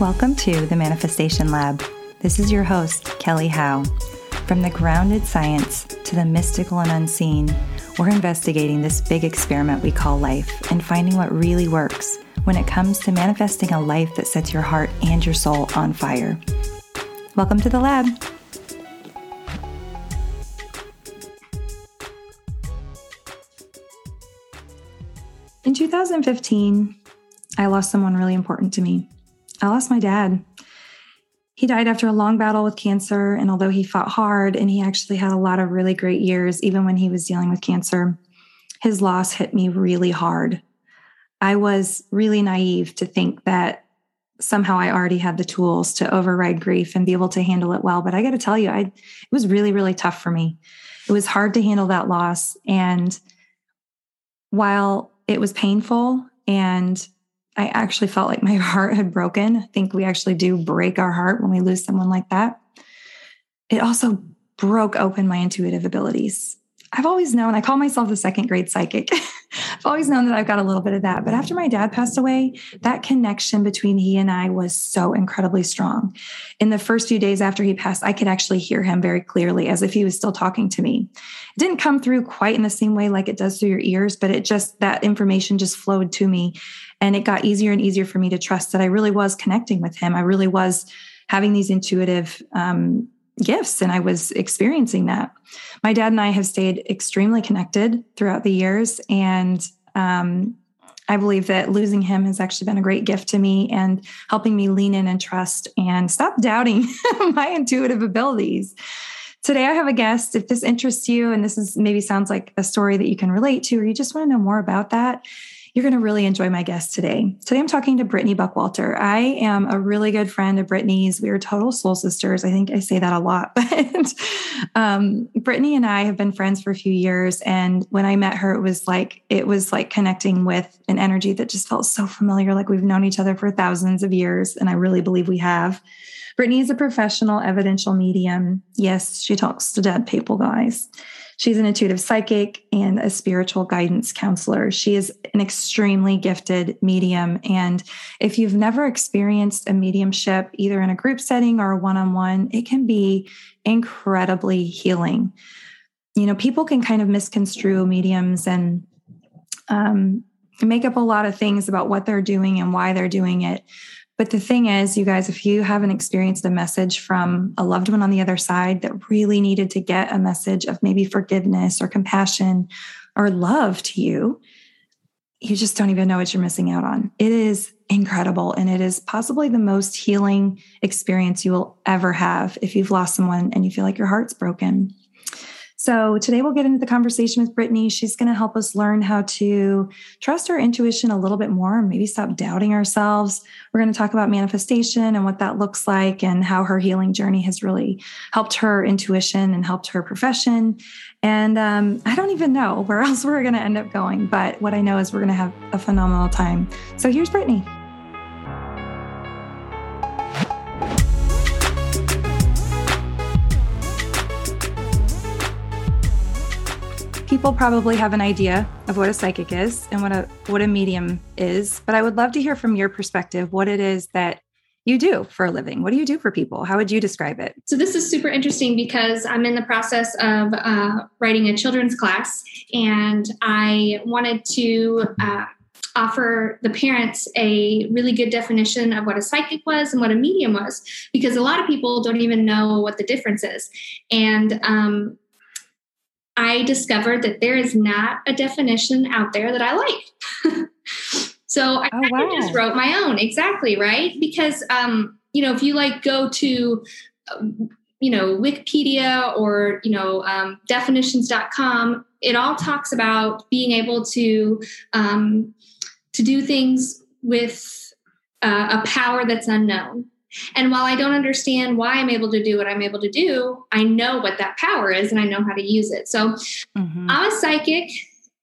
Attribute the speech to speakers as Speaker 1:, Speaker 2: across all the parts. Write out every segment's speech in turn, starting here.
Speaker 1: Welcome to the Manifestation Lab. This is your host, Kelly Howe. From the grounded science to the mystical and unseen, we're investigating this big experiment we call life and finding what really works when it comes to manifesting a life that sets your heart and your soul on fire. Welcome to the lab. In 2015, I lost someone really important to me. I lost my dad. He died after a long battle with cancer. And although he fought hard and he actually had a lot of really great years, even when he was dealing with cancer, his loss hit me really hard. I was really naive to think that somehow I already had the tools to override grief and be able to handle it well. But I got to tell you, I, it was really, really tough for me. It was hard to handle that loss. And while it was painful and I actually felt like my heart had broken. I think we actually do break our heart when we lose someone like that. It also broke open my intuitive abilities. I've always known, I call myself the second grade psychic. I've always known that I've got a little bit of that. But after my dad passed away, that connection between he and I was so incredibly strong. In the first few days after he passed, I could actually hear him very clearly as if he was still talking to me. It didn't come through quite in the same way like it does through your ears, but it just, that information just flowed to me. And it got easier and easier for me to trust that I really was connecting with him. I really was having these intuitive um, gifts and I was experiencing that. My dad and I have stayed extremely connected throughout the years. And um, I believe that losing him has actually been a great gift to me and helping me lean in and trust and stop doubting my intuitive abilities. Today, I have a guest. If this interests you and this is maybe sounds like a story that you can relate to, or you just want to know more about that, you're going to really enjoy my guest today. Today, I'm talking to Britney Buckwalter. I am a really good friend of Britney's. We are total soul sisters. I think I say that a lot, but um, Britney and I have been friends for a few years. And when I met her, it was like it was like connecting with an energy that just felt so familiar, like we've known each other for thousands of years, and I really believe we have. Britney is a professional evidential medium. Yes, she talks to dead people, guys. She's an intuitive psychic and a spiritual guidance counselor. She is an extremely gifted medium. And if you've never experienced a mediumship, either in a group setting or a one on one, it can be incredibly healing. You know, people can kind of misconstrue mediums and um, make up a lot of things about what they're doing and why they're doing it. But the thing is, you guys, if you haven't experienced a message from a loved one on the other side that really needed to get a message of maybe forgiveness or compassion or love to you, you just don't even know what you're missing out on. It is incredible. And it is possibly the most healing experience you will ever have if you've lost someone and you feel like your heart's broken. So today we'll get into the conversation with Britney. She's going to help us learn how to trust our intuition a little bit more and maybe stop doubting ourselves. We're going to talk about manifestation and what that looks like and how her healing journey has really helped her intuition and helped her profession. And um, I don't even know where else we're going to end up going, but what I know is we're going to have a phenomenal time. So here's Britney. People probably have an idea of what a psychic is and what a what a medium is, but I would love to hear from your perspective what it is that you do for a living. What do you do for people? How would you describe it?
Speaker 2: So this is super interesting because I'm in the process of uh, writing a children's class, and I wanted to. Uh, offer the parents a really good definition of what a psychic was and what a medium was because a lot of people don't even know what the difference is and um, I discovered that there is not a definition out there that I like. so I oh, wow. just wrote my own. Exactly, right? Because um, you know, if you like go to you know, Wikipedia or, you know, um, definitions.com, it all talks about being able to um, to do things with uh, a power that's unknown. And while I don't understand why I'm able to do what I'm able to do, I know what that power is and I know how to use it. So mm-hmm. I'm a psychic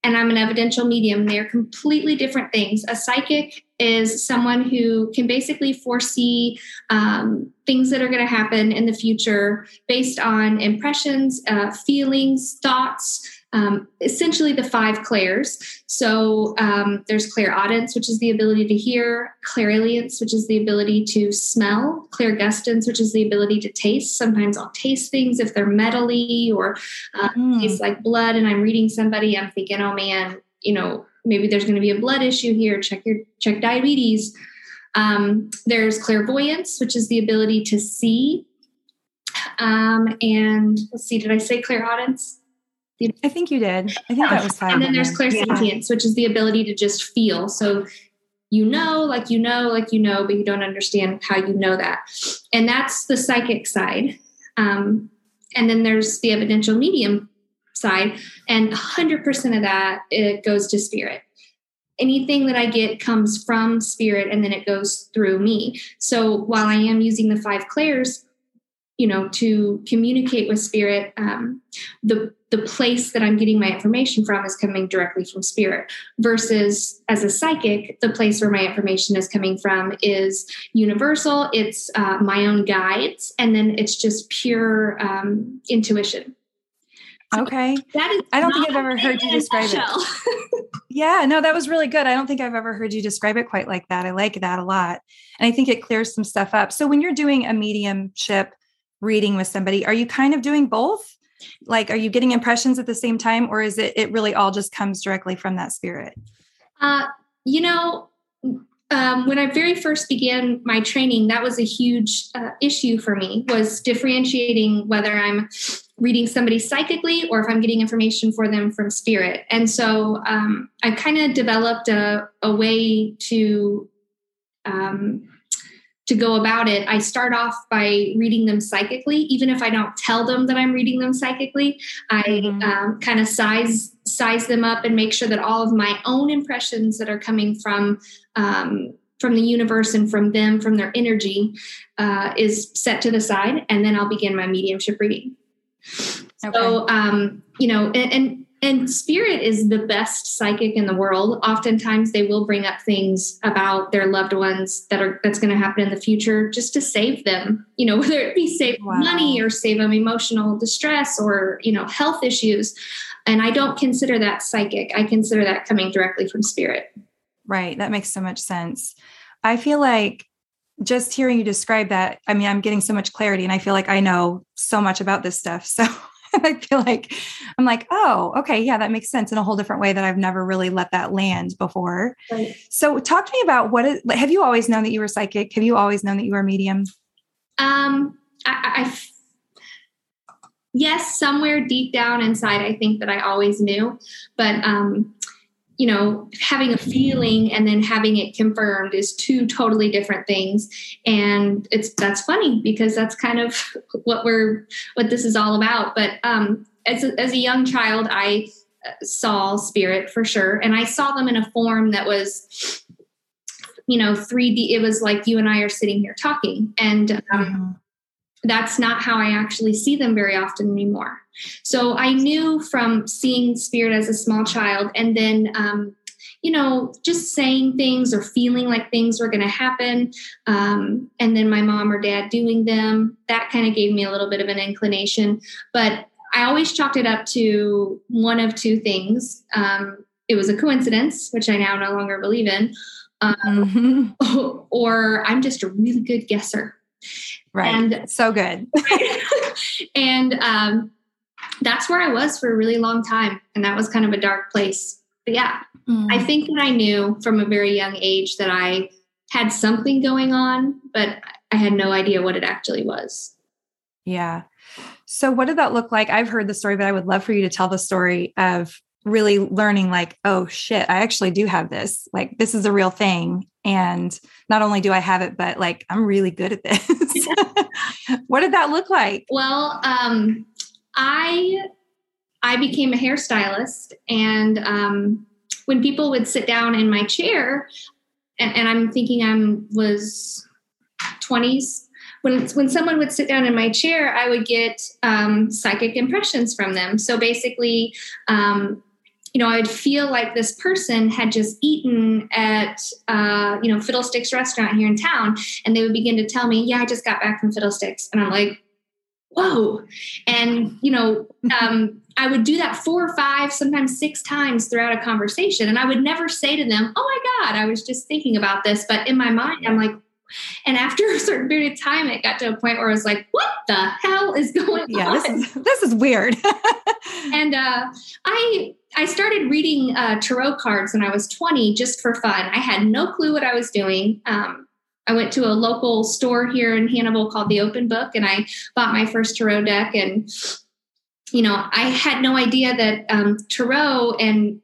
Speaker 2: and I'm an evidential medium. They're completely different things. A psychic is someone who can basically foresee um, things that are going to happen in the future based on impressions, uh, feelings, thoughts. Um, essentially the five clairs. So um, there's clairaudience, which is the ability to hear, clairalience, which is the ability to smell, clairgustance, which is the ability to taste. Sometimes I'll taste things if they're metally or uh, mm. taste like blood, and I'm reading somebody, I'm thinking, oh man, you know, maybe there's going to be a blood issue here. Check your check diabetes. Um, there's clairvoyance, which is the ability to see. Um, and let's see, did I say clairaudience?
Speaker 1: I think you did. I think that was fine.
Speaker 2: And then there's clairsentience, yeah. which is the ability to just feel. So you know, like you know, like you know, but you don't understand how you know that. And that's the psychic side. Um, and then there's the evidential medium side, and 100% of that it goes to spirit. Anything that I get comes from spirit, and then it goes through me. So while I am using the five clairs, you know to communicate with spirit um, the the place that i'm getting my information from is coming directly from spirit versus as a psychic the place where my information is coming from is universal. It's uh, my own guides and then it's just pure um, intuition.
Speaker 1: So okay. that is i don't think i've ever heard you describe it. yeah no that was really good. I don't think i've ever heard you describe it quite like that. I like that a lot. And i think it clears some stuff up. So when you're doing a mediumship reading with somebody. Are you kind of doing both? Like are you getting impressions at the same time or is it it really all just comes directly from that spirit?
Speaker 2: Uh you know um, when I very first began my training, that was a huge uh, issue for me was differentiating whether I'm reading somebody psychically or if I'm getting information for them from spirit. And so um, I kind of developed a, a way to um, to go about it, I start off by reading them psychically. Even if I don't tell them that I'm reading them psychically, I mm-hmm. um, kind of size size them up and make sure that all of my own impressions that are coming from um, from the universe and from them, from their energy, uh, is set to the side, and then I'll begin my mediumship reading. Okay. So, um, you know, and, and and spirit is the best psychic in the world. Oftentimes they will bring up things about their loved ones that are that's going to happen in the future just to save them you know whether it be save wow. money or save them emotional distress or you know health issues. And i don't consider that psychic. I consider that coming directly from spirit.
Speaker 1: Right. That makes so much sense. I feel like just hearing you describe that i mean i'm getting so much clarity and i feel like i know so much about this stuff. So I feel like I'm like, oh, okay, yeah, that makes sense in a whole different way that I've never really let that land before. Right. So, talk to me about what is. Have you always known that you were psychic? Have you always known that you were medium?
Speaker 2: Um, I, I yes, somewhere deep down inside, I think that I always knew, but um, you know, having a feeling and then having it confirmed is two totally different things. And it's that's funny because that's kind of what we're what this is all about. But um, as a, as a young child, I uh, saw spirit for sure, and I saw them in a form that was, you know, three D. It was like you and I are sitting here talking, and um, mm-hmm. That's not how I actually see them very often anymore. So I knew from seeing spirit as a small child and then, um, you know, just saying things or feeling like things were going to happen. Um, and then my mom or dad doing them, that kind of gave me a little bit of an inclination. But I always chalked it up to one of two things. Um, it was a coincidence, which I now no longer believe in, um, mm-hmm. or I'm just a really good guesser.
Speaker 1: Right. And so good.
Speaker 2: and um, that's where I was for a really long time. And that was kind of a dark place. But yeah, mm. I think that I knew from a very young age that I had something going on, but I had no idea what it actually was.
Speaker 1: Yeah. So, what did that look like? I've heard the story, but I would love for you to tell the story of really learning, like, oh shit, I actually do have this. Like, this is a real thing. And not only do I have it, but like, I'm really good at this. what did that look like?
Speaker 2: Well, um, I I became a hairstylist, and um, when people would sit down in my chair, and, and I'm thinking i'm was 20s. When, when someone would sit down in my chair, I would get um, psychic impressions from them. So basically, um, you know, I would feel like this person had just eaten at, uh, you know, Fiddlesticks restaurant here in town, and they would begin to tell me, "Yeah, I just got back from Fiddlesticks," and I'm like, whoa. And, you know, um, I would do that four or five, sometimes six times throughout a conversation. And I would never say to them, Oh my God, I was just thinking about this. But in my mind, I'm like, and after a certain period of time, it got to a point where I was like, what the hell is going
Speaker 1: yeah,
Speaker 2: on?
Speaker 1: This is, this is weird.
Speaker 2: and uh, I I started reading uh, tarot cards when I was 20 just for fun. I had no clue what I was doing. Um, I went to a local store here in Hannibal called the Open Book and I bought my first tarot deck. And, you know, I had no idea that um, tarot and,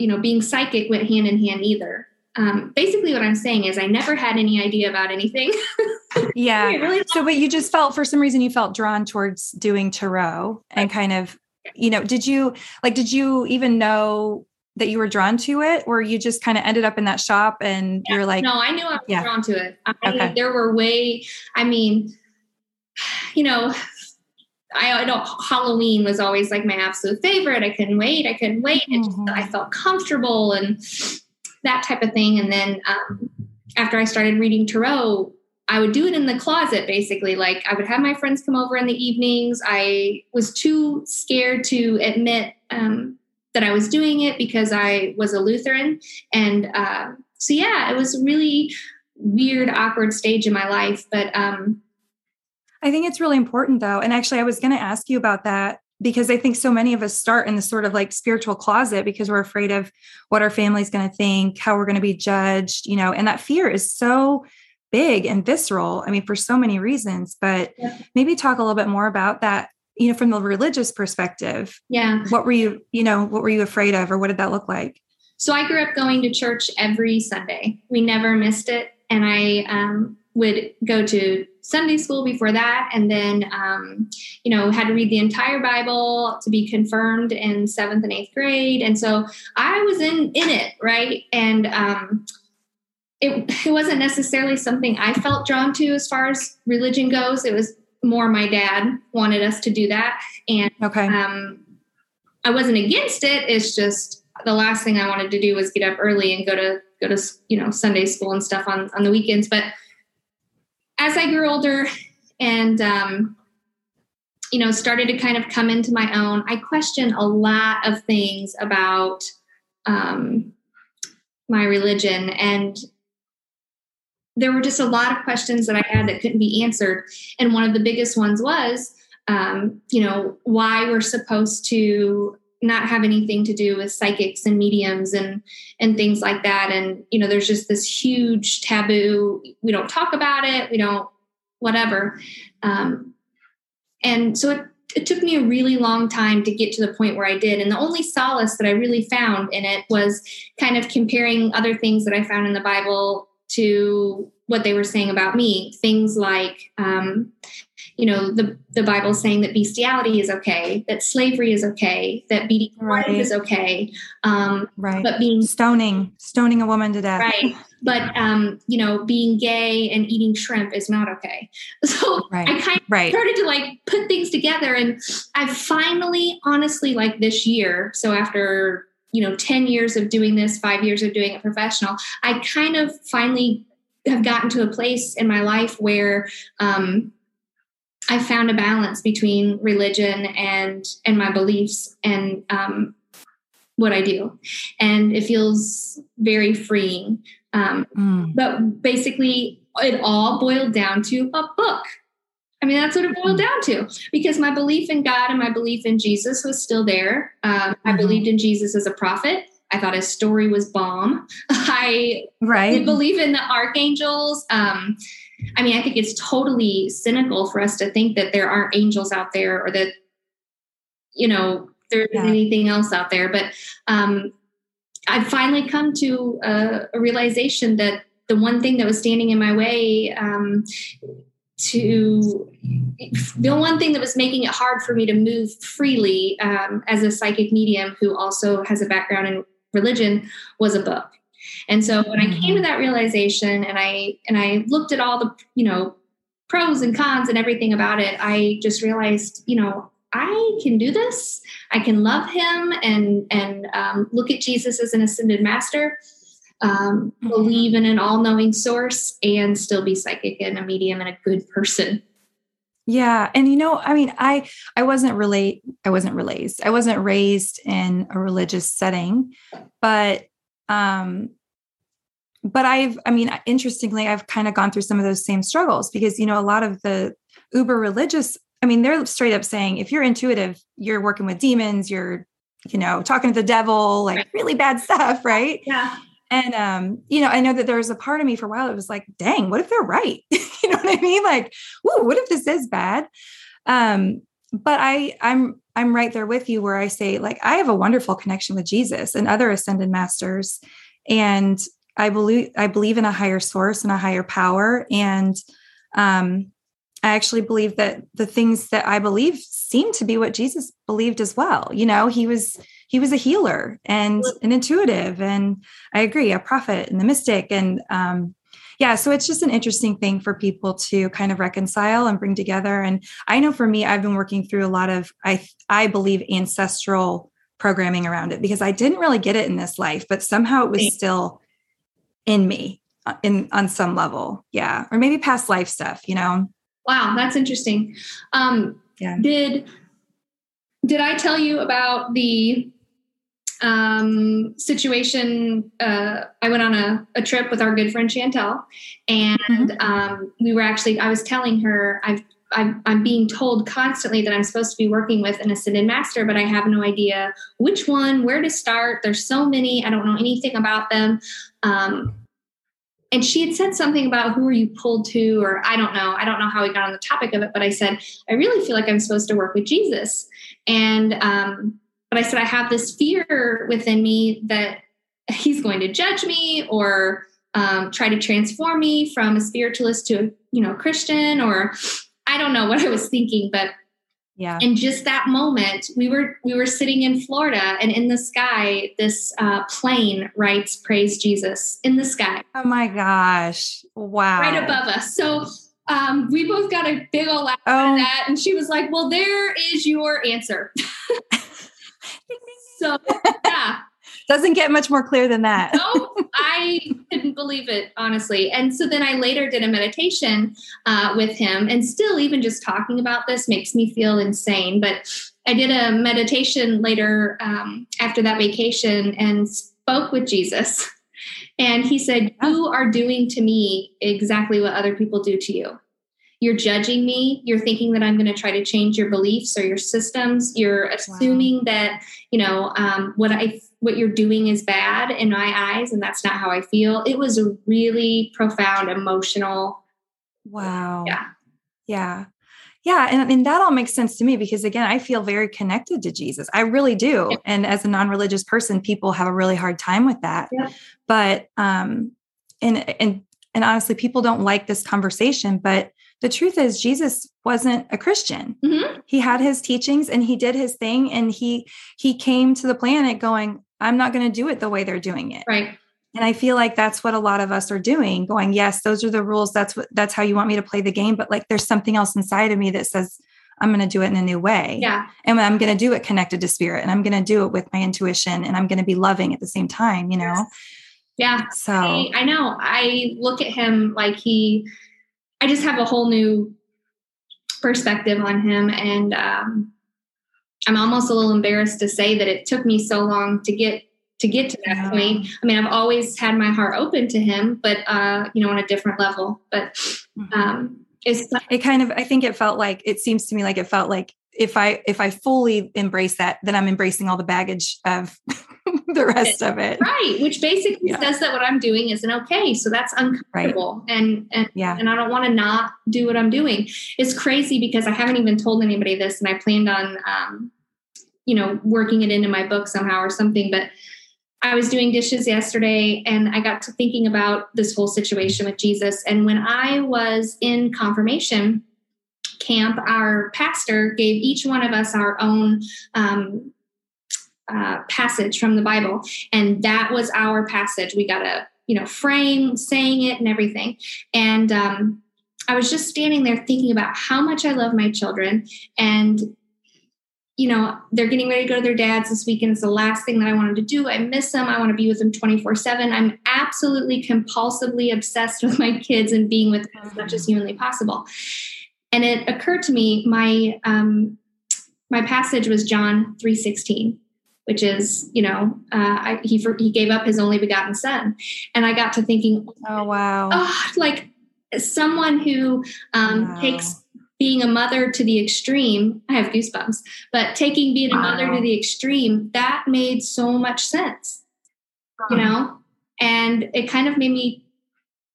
Speaker 2: you know, being psychic went hand in hand either um, basically what i'm saying is i never had any idea about anything
Speaker 1: yeah really so but you just felt for some reason you felt drawn towards doing tarot and kind of you know did you like did you even know that you were drawn to it or you just kind of ended up in that shop and yeah, you're like
Speaker 2: no i knew i was yeah. drawn to it I, okay. there were way i mean you know I, I know Halloween was always like my absolute favorite. I couldn't wait. I couldn't wait. Mm-hmm. Just, I felt comfortable and that type of thing. And then um, after I started reading tarot, I would do it in the closet basically. Like I would have my friends come over in the evenings. I was too scared to admit um, that I was doing it because I was a Lutheran. And uh, so, yeah, it was a really weird, awkward stage in my life. But um,
Speaker 1: I think it's really important though. And actually, I was going to ask you about that because I think so many of us start in this sort of like spiritual closet because we're afraid of what our family's going to think, how we're going to be judged, you know, and that fear is so big and visceral. I mean, for so many reasons, but yeah. maybe talk a little bit more about that, you know, from the religious perspective.
Speaker 2: Yeah.
Speaker 1: What were you, you know, what were you afraid of or what did that look like?
Speaker 2: So I grew up going to church every Sunday. We never missed it. And I um, would go to Sunday school before that, and then um, you know had to read the entire Bible to be confirmed in seventh and eighth grade, and so I was in in it right, and um, it it wasn't necessarily something I felt drawn to as far as religion goes. It was more my dad wanted us to do that, and
Speaker 1: okay,
Speaker 2: um, I wasn't against it. It's just the last thing I wanted to do was get up early and go to go to you know Sunday school and stuff on on the weekends, but as I grew older and, um, you know, started to kind of come into my own, I questioned a lot of things about um, my religion. And there were just a lot of questions that I had that couldn't be answered. And one of the biggest ones was, um, you know, why we're supposed to not have anything to do with psychics and mediums and and things like that and you know there's just this huge taboo we don't talk about it we don't whatever um, and so it, it took me a really long time to get to the point where I did. And the only solace that I really found in it was kind of comparing other things that I found in the Bible to what they were saying about me. Things like, um, you know the the bible saying that bestiality is okay that slavery is okay that beating right. is okay
Speaker 1: um right but being stoning stoning a woman to death
Speaker 2: right but um you know being gay and eating shrimp is not okay so right. i kind of right. started to like put things together and i finally honestly like this year so after you know 10 years of doing this 5 years of doing it professional i kind of finally have gotten to a place in my life where um I found a balance between religion and and my beliefs and um, what I do, and it feels very freeing. Um, mm. But basically, it all boiled down to a book. I mean, that's what it boiled mm. down to because my belief in God and my belief in Jesus was still there. Um, mm-hmm. I believed in Jesus as a prophet. I thought his story was bomb. I
Speaker 1: right.
Speaker 2: believe in the archangels. Um, I mean, I think it's totally cynical for us to think that there aren't angels out there or that, you know, there's yeah. anything else out there. But um, I've finally come to a, a, realization that the one thing that was standing in my way um, to the one thing that was making it hard for me to move freely um, as a psychic medium who also has a background in religion was a book and so when I came to mm-hmm. that realization and I and I looked at all the, you know, pros and cons and everything about it, I just realized, you know, I can do this. I can love him and and um, look at Jesus as an ascended master, um, mm-hmm. believe in an all-knowing source, and still be psychic and a medium and a good person.
Speaker 1: Yeah. And you know, I mean, I I wasn't really I wasn't raised. I wasn't raised in a religious setting, but um but I've I mean, interestingly, I've kind of gone through some of those same struggles because you know, a lot of the uber religious, I mean, they're straight up saying if you're intuitive, you're working with demons, you're you know, talking to the devil, like really bad stuff, right?
Speaker 2: Yeah.
Speaker 1: And um, you know, I know that there was a part of me for a while. It was like, dang, what if they're right? you know what I mean? Like, whoa, what if this is bad? Um, but I, I'm, I'm right there with you where I say, like, I have a wonderful connection with Jesus and other ascended masters, and I believe I believe in a higher source and a higher power, and um, I actually believe that the things that I believe seem to be what Jesus believed as well. You know, he was he was a healer and an intuitive and i agree a prophet and the mystic and um, yeah so it's just an interesting thing for people to kind of reconcile and bring together and i know for me i've been working through a lot of i i believe ancestral programming around it because i didn't really get it in this life but somehow it was still in me uh, in on some level yeah or maybe past life stuff you know?
Speaker 2: Wow that's interesting. Um yeah. did did i tell you about the um, situation, uh, I went on a, a, trip with our good friend Chantel, and mm-hmm. um, we were actually, I was telling her, I've, I'm, I'm, being told constantly that I'm supposed to be working with an ascended master, but I have no idea which one, where to start. There's so many, I don't know anything about them. Um, and she had said something about who are you pulled to, or I don't know. I don't know how we got on the topic of it, but I said, I really feel like I'm supposed to work with Jesus. And um, but I said, I have this fear within me that he's going to judge me or um, try to transform me from a spiritualist to, a you know, Christian, or I don't know what I was thinking, but
Speaker 1: yeah.
Speaker 2: In just that moment, we were we were sitting in Florida, and in the sky, this uh, plane writes "Praise Jesus" in the sky.
Speaker 1: Oh my gosh! Wow!
Speaker 2: Right above us. So um, we both got a big old laugh oh. at that, and she was like, "Well, there is your answer." so yeah.
Speaker 1: Doesn't get much more clear than that.
Speaker 2: no, I couldn't believe it, honestly. And so then I later did a meditation uh, with him, and still, even just talking about this makes me feel insane. But I did a meditation later um, after that vacation and spoke with Jesus. And he said, You are doing to me exactly what other people do to you you're judging me. You're thinking that i'm going to try to change your beliefs or your systems. You're assuming wow. that you know um, what i what you're doing is bad in my eyes and that's not how i feel. It was a really profound emotional
Speaker 1: wow.
Speaker 2: Yeah.
Speaker 1: Yeah. Yeah and, and that all makes sense to me because again i feel very connected to jesus. I really do. Yeah. and as a non-religious person people have a really hard time with that. Yeah. but um and and and honestly people don't like this conversation but the truth is jesus wasn't a christian. Mm-hmm. he had his teachings and he did his thing and he he came to the planet going i'm not going to do it the way they're doing it.
Speaker 2: Right.
Speaker 1: And i feel like that's what a lot of us are doing going yes those are the rules. That's what that's how you want me to play the game but like there's something else inside of me that says i'm going to do it in a new way
Speaker 2: yeah.
Speaker 1: And i'm going to do it connected to spirit and i'm going to do it with my intuition and i'm going to be loving at the same time you know? Yes.
Speaker 2: yeah.
Speaker 1: So
Speaker 2: I, I know. I look at him like he I just have a whole new perspective on him. And um, I'm almost a little embarrassed to say that it took me so long to get to get to that point. I mean, I've always had my heart open to him, but uh, you know, on a different level. But mm-hmm. um, it's
Speaker 1: it kind of I think it felt like it seems to me like it felt like if I if I fully embrace that, then I'm embracing all the baggage of the rest of it.
Speaker 2: Right. Which basically yeah. says that what I'm doing isn't okay. So that's uncomfortable. Right. And and
Speaker 1: yeah.
Speaker 2: and I don't want to not do what I'm doing. It's crazy because I haven't even told anybody this and I planned on um, you know, working it into my book somehow or something. But I was doing dishes yesterday and I got to thinking about this whole situation with Jesus. And when I was in confirmation camp, our pastor gave each one of us our own um, uh, passage from the Bible, and that was our passage. We got a you know frame saying it and everything, and um, I was just standing there thinking about how much I love my children, and you know they're getting ready to go to their dads this weekend. It's the last thing that I wanted to do. I miss them. I want to be with them twenty four seven. I'm absolutely compulsively obsessed with my kids and being with them as much as humanly possible. and it occurred to me my um, my passage was John three sixteen, which is you know uh, I, he he gave up his only begotten son, and I got to thinking,
Speaker 1: oh wow,
Speaker 2: oh, like someone who um, wow. takes being a mother to the extreme, I have goosebumps, but taking being wow. a mother to the extreme, that made so much sense, you know? And it kind of made me,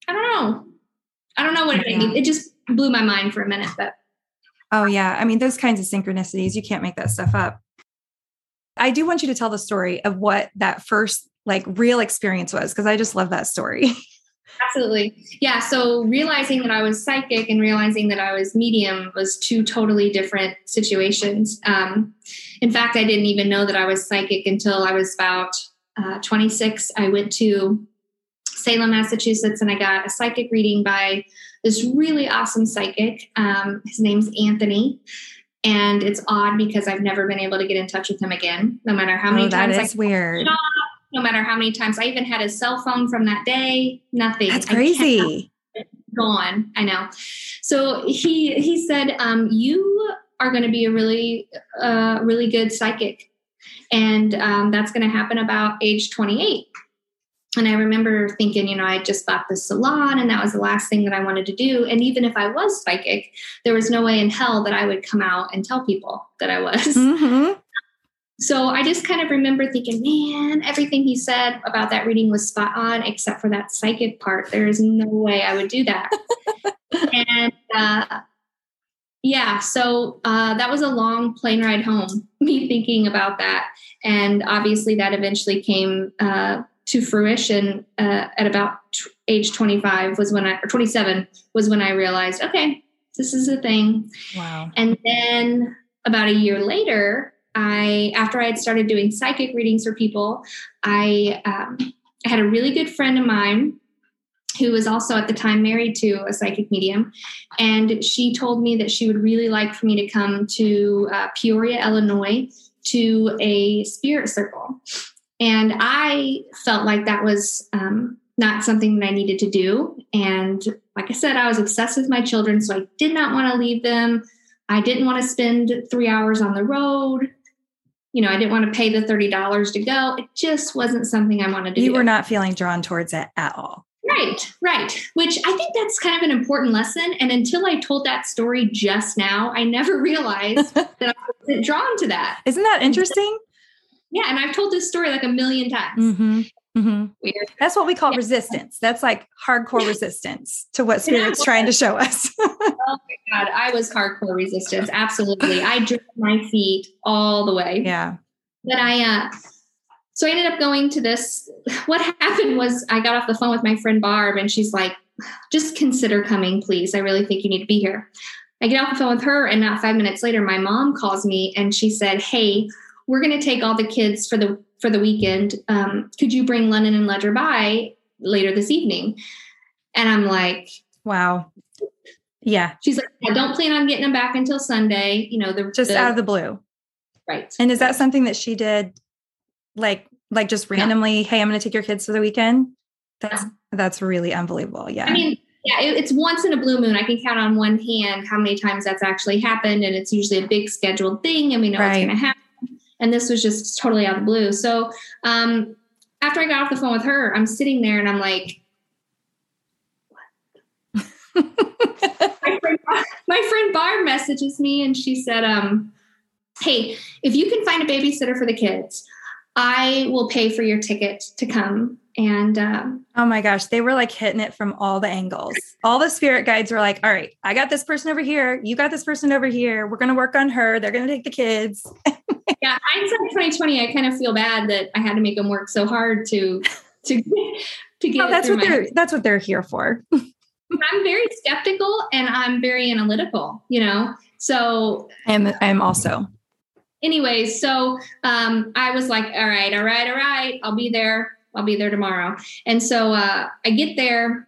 Speaker 2: I don't know. I don't know what it made me. It just blew my mind for a minute, but.
Speaker 1: Oh, yeah. I mean, those kinds of synchronicities, you can't make that stuff up. I do want you to tell the story of what that first like real experience was because I just love that story.
Speaker 2: Absolutely. Yeah. So realizing that I was psychic and realizing that I was medium was two totally different situations. Um, in fact, I didn't even know that I was psychic until I was about uh, 26. I went to Salem, Massachusetts, and I got a psychic reading by this really awesome psychic. Um, his name's Anthony. And it's odd because I've never been able to get in touch with him again, no matter how many
Speaker 1: oh,
Speaker 2: times.
Speaker 1: That is I weird
Speaker 2: no matter how many times I even had his cell phone from that day, nothing.
Speaker 1: That's crazy.
Speaker 2: Gone. I know. So he he said, um, you are going to be a really uh, really good psychic, and um, that's going to happen about age 28. And I remember thinking, you know, I just bought the salon and that was the last thing that I wanted to do. And even if I was psychic, there was no way in hell that I would come out and tell people that I was. Mm-hmm. So I just kind of remember thinking, man, everything he said about that reading was spot on, except for that psychic part. There is no way I would do that. and uh, yeah, so uh, that was a long plane ride home, me thinking about that. And obviously, that eventually came uh, to fruition uh, at about t- age 25 was when I, or 27 was when I realized, okay, this is a thing.
Speaker 1: Wow.
Speaker 2: And then about a year later, I after I had started doing psychic readings for people, I um, I had a really good friend of mine who was also at the time married to a psychic medium, and she told me that she would really like for me to come to uh, Peoria, Illinois, to a spirit circle, and I felt like that was um, not something that I needed to do. And like I said, I was obsessed with my children, so I did not want to leave them. I didn't want to spend three hours on the road you know, I didn't want to pay the $30 to go. It just wasn't something I wanted to
Speaker 1: you
Speaker 2: do.
Speaker 1: You were not feeling drawn towards it at all.
Speaker 2: Right, right. Which I think that's kind of an important lesson. And until I told that story just now, I never realized that I wasn't drawn to that.
Speaker 1: Isn't that interesting?
Speaker 2: Yeah. And I've told this story like a million times.
Speaker 1: Mm-hmm. Mm-hmm. Weird. That's what we call yeah. resistance. That's like hardcore resistance to what spirit's trying to show us.
Speaker 2: oh my God. I was hardcore resistance. Absolutely. I drew my feet all the way.
Speaker 1: Yeah.
Speaker 2: But I, uh, so I ended up going to this. What happened was I got off the phone with my friend Barb and she's like, just consider coming, please. I really think you need to be here. I get off the phone with her, and not five minutes later, my mom calls me and she said, Hey, we're going to take all the kids for the for the weekend. Um, could you bring Lennon and Ledger by later this evening? And I'm like,
Speaker 1: wow. Yeah.
Speaker 2: She's like, I don't plan on getting them back until Sunday. You know, the
Speaker 1: just
Speaker 2: the,
Speaker 1: out of the blue.
Speaker 2: Right.
Speaker 1: And is that something that she did like like just randomly, yeah. hey, I'm gonna take your kids for the weekend? That's yeah. that's really unbelievable. Yeah.
Speaker 2: I mean, yeah, it, it's once in a blue moon. I can count on one hand how many times that's actually happened. And it's usually a big scheduled thing and we know right. what's gonna happen and this was just totally out of the blue. So um, after I got off the phone with her, I'm sitting there and I'm like, my, friend, my friend Barb messages me and she said, um, Hey, if you can find a babysitter for the kids, I will pay for your ticket to come and um,
Speaker 1: oh my gosh, they were like hitting it from all the angles. All the spirit guides were like, all right, I got this person over here. You got this person over here. We're going to work on her. They're going to take the kids.
Speaker 2: yeah. Hindsight 2020, I kind of feel bad that I had to make them work so hard to, to, to get
Speaker 1: oh, that's what they're, that's what they're here for.
Speaker 2: I'm very skeptical and I'm very analytical, you know? So
Speaker 1: I'm, I'm also,
Speaker 2: anyways, so um, I was like, all right, all right, all right, I'll be there I'll be there tomorrow. And so uh, I get there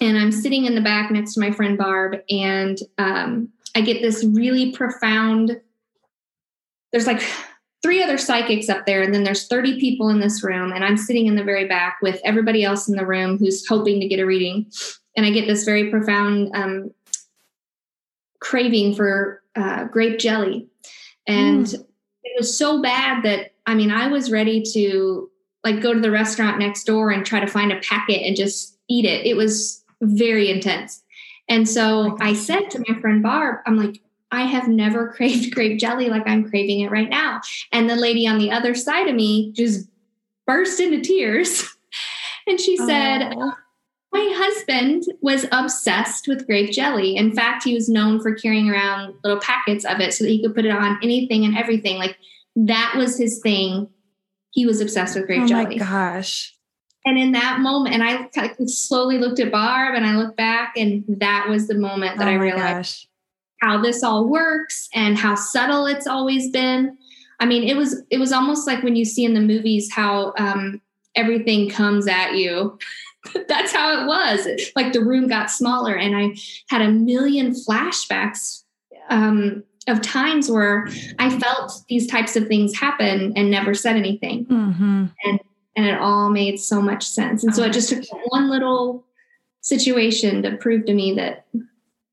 Speaker 2: and I'm sitting in the back next to my friend Barb, and um, I get this really profound. There's like three other psychics up there, and then there's 30 people in this room, and I'm sitting in the very back with everybody else in the room who's hoping to get a reading. And I get this very profound um, craving for uh, grape jelly. And mm. it was so bad that, I mean, I was ready to like go to the restaurant next door and try to find a packet and just eat it. It was very intense. And so I said to my friend Barb, I'm like, I have never craved grape jelly like I'm craving it right now. And the lady on the other side of me just burst into tears. and she said, oh. My husband was obsessed with grape jelly. In fact, he was known for carrying around little packets of it so that he could put it on anything and everything. Like that was his thing. He was obsessed with grape
Speaker 1: oh
Speaker 2: jelly.
Speaker 1: Oh my gosh.
Speaker 2: And in that moment, and I kind of slowly looked at Barb and I looked back, and that was the moment that oh I realized gosh. How this all works and how subtle it's always been. I mean, it was it was almost like when you see in the movies how um, everything comes at you. That's how it was. Like the room got smaller, and I had a million flashbacks um, of times where I felt these types of things happen and never said anything. Mm-hmm. And and it all made so much sense. And so it just took one little situation to prove to me that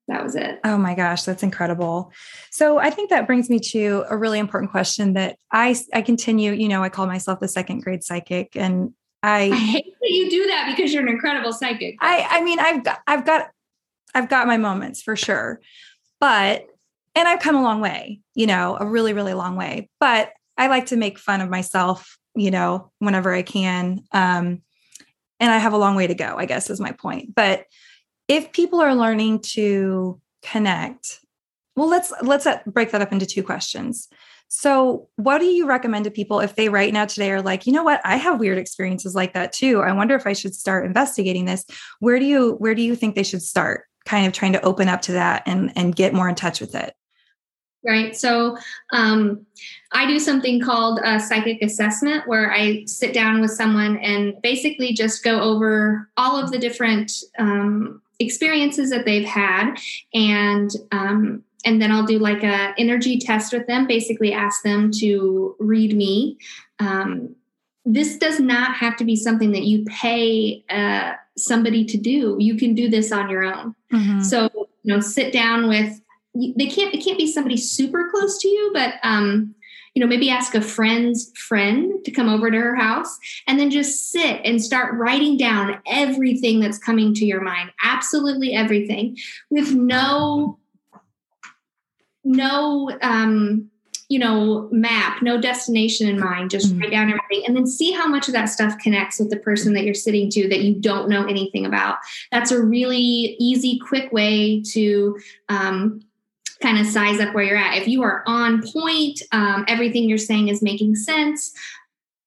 Speaker 2: that was it.
Speaker 1: Oh my gosh, that's incredible. So I think that brings me to a really important question that I I continue, you know, I call myself the second grade psychic and I,
Speaker 2: I hate that you do that because you're an incredible psychic.
Speaker 1: I I mean, I've got I've got I've got my moments for sure. But and I've come a long way, you know, a really really long way. But I like to make fun of myself you know, whenever I can. Um, and I have a long way to go, I guess is my point. But if people are learning to connect, well, let's let's uh, break that up into two questions. So, what do you recommend to people if they right now today are like, you know what, I have weird experiences like that too. I wonder if I should start investigating this. Where do you where do you think they should start? Kind of trying to open up to that and and get more in touch with it
Speaker 2: right? So um, I do something called a psychic assessment where I sit down with someone and basically just go over all of the different um, experiences that they've had and um, and then I'll do like a energy test with them. Basically, ask them to read me. Um, this does not have to be something that you pay uh, somebody to do. You can do this on your own. Mm-hmm. So you know, sit down with they can't it can't be somebody super close to you but um you know maybe ask a friend's friend to come over to her house and then just sit and start writing down everything that's coming to your mind absolutely everything with no no um you know map no destination in mind just mm-hmm. write down everything and then see how much of that stuff connects with the person that you're sitting to that you don't know anything about that's a really easy quick way to um, kind of size up where you're at. If you are on point, um, everything you're saying is making sense,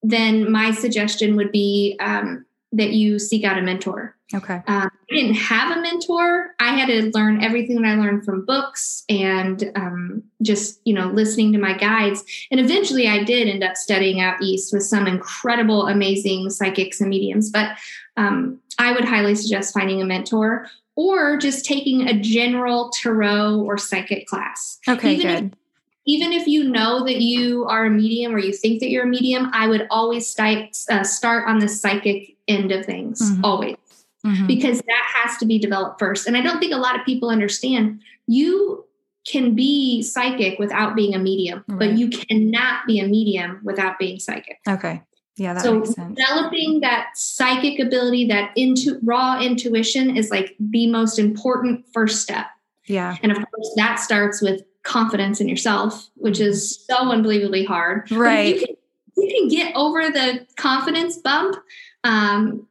Speaker 2: then my suggestion would be um, that you seek out a mentor.
Speaker 1: Okay.
Speaker 2: Um, I didn't have a mentor. I had to learn everything that I learned from books and um, just, you know, listening to my guides. And eventually I did end up studying out east with some incredible, amazing psychics and mediums. But um, I would highly suggest finding a mentor or just taking a general tarot or psychic class.
Speaker 1: Okay, even good. If,
Speaker 2: even if you know that you are a medium or you think that you're a medium, I would always start, uh, start on the psychic end of things, mm-hmm. always, mm-hmm. because that has to be developed first. And I don't think a lot of people understand you can be psychic without being a medium, right. but you cannot be a medium without being psychic.
Speaker 1: Okay. Yeah, that
Speaker 2: so
Speaker 1: makes sense.
Speaker 2: developing that psychic ability, that into raw intuition is like the most important first step.
Speaker 1: Yeah.
Speaker 2: And of course that starts with confidence in yourself, which is so unbelievably hard.
Speaker 1: Right.
Speaker 2: You can, you can get over the confidence bump um,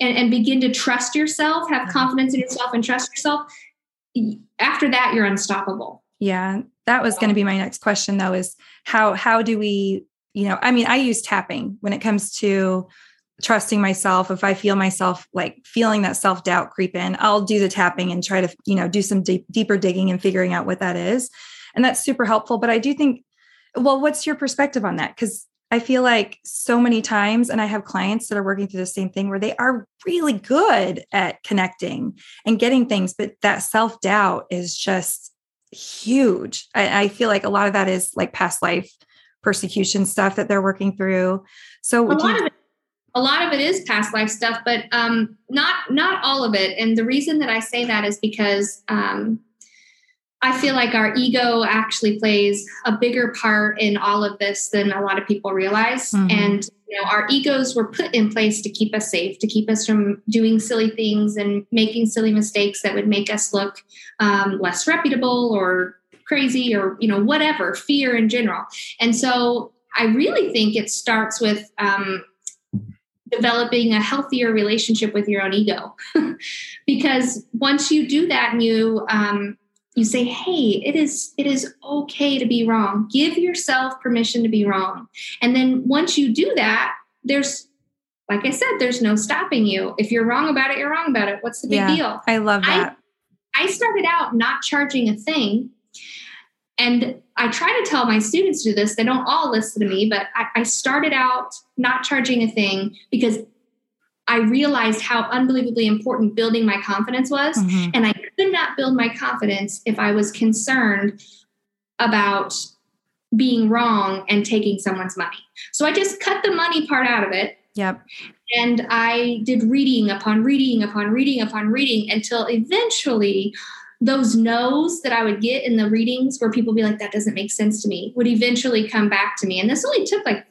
Speaker 2: and, and begin to trust yourself, have confidence in yourself and trust yourself. After that, you're unstoppable.
Speaker 1: Yeah. That was going to be my next question though, is how how do we you know, I mean, I use tapping when it comes to trusting myself. If I feel myself like feeling that self doubt creep in, I'll do the tapping and try to, you know, do some deep, deeper digging and figuring out what that is. And that's super helpful. But I do think, well, what's your perspective on that? Because I feel like so many times, and I have clients that are working through the same thing where they are really good at connecting and getting things, but that self doubt is just huge. I, I, feel like a lot of that is like past life persecution stuff that they're working through. So
Speaker 2: a lot you- of it, a lot of it is past life stuff, but um, not not all of it. And the reason that I say that is because um, I feel like our ego actually plays a bigger part in all of this than a lot of people realize. Mm-hmm. And you know, our egos were put in place to keep us safe, to keep us from doing silly things and making silly mistakes that would make us look um, less reputable or crazy or you know whatever fear in general. And so I really think it starts with um, developing a healthier relationship with your own ego. Because once you do that and you um, you say hey it is it is okay to be wrong. Give yourself permission to be wrong. And then once you do that there's like i said there's no stopping you. If you're wrong about it you're wrong about it. What's the big yeah, deal?
Speaker 1: I love that.
Speaker 2: I, I started out not charging a thing and I try to tell my students to do this. They don't all listen to me, but I, I started out not charging a thing because I realized how unbelievably important building my confidence was. Mm-hmm. And I could not build my confidence if I was concerned about being wrong and taking someone's money. So I just cut the money part out of it.
Speaker 1: Yep.
Speaker 2: And I did reading upon reading upon reading upon reading until eventually those no's that I would get in the readings where people be like, that doesn't make sense to me, would eventually come back to me. And this only took like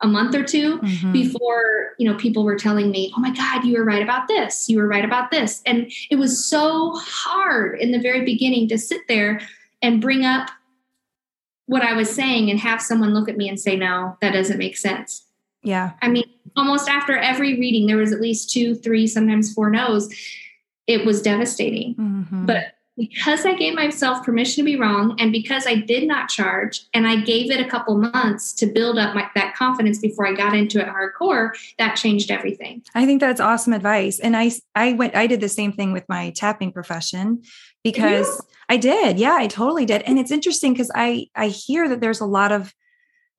Speaker 2: a month or 2 mm-hmm. before you know people were telling me oh my god you were right about this you were right about this and it was so hard in the very beginning to sit there and bring up what i was saying and have someone look at me and say no that doesn't make sense
Speaker 1: yeah
Speaker 2: i mean almost after every reading there was at least two three sometimes four no's it was devastating mm-hmm. but because I gave myself permission to be wrong and because I did not charge and I gave it a couple months to build up my, that confidence before I got into it hardcore, that changed everything.
Speaker 1: I think that's awesome advice. And I, I went, I did the same thing with my tapping profession because yeah. I did. Yeah, I totally did. And it's interesting because I, I hear that there's a lot of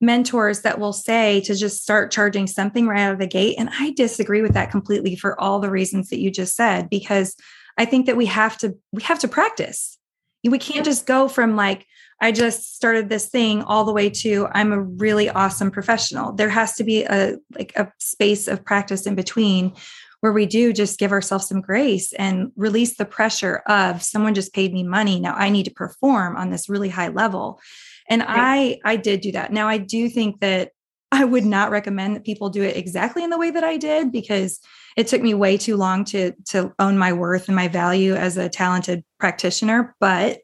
Speaker 1: mentors that will say to just start charging something right out of the gate. And I disagree with that completely for all the reasons that you just said, because I think that we have to we have to practice. We can't just go from like I just started this thing all the way to I'm a really awesome professional. There has to be a like a space of practice in between where we do just give ourselves some grace and release the pressure of someone just paid me money now I need to perform on this really high level. And right. I I did do that. Now I do think that I would not recommend that people do it exactly in the way that I did because it took me way too long to to own my worth and my value as a talented practitioner but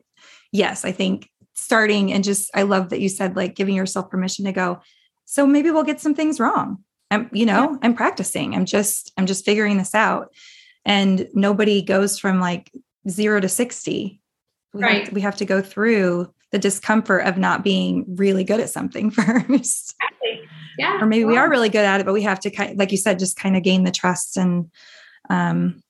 Speaker 1: yes i think starting and just i love that you said like giving yourself permission to go so maybe we'll get some things wrong. I'm you know yeah. i'm practicing. I'm just i'm just figuring this out. And nobody goes from like 0 to 60 we right. have to, we have to go through the discomfort of not being really good at something first
Speaker 2: exactly. Yeah.
Speaker 1: Or maybe we are really good at it, but we have to kind like you said, just kind of gain the trust and um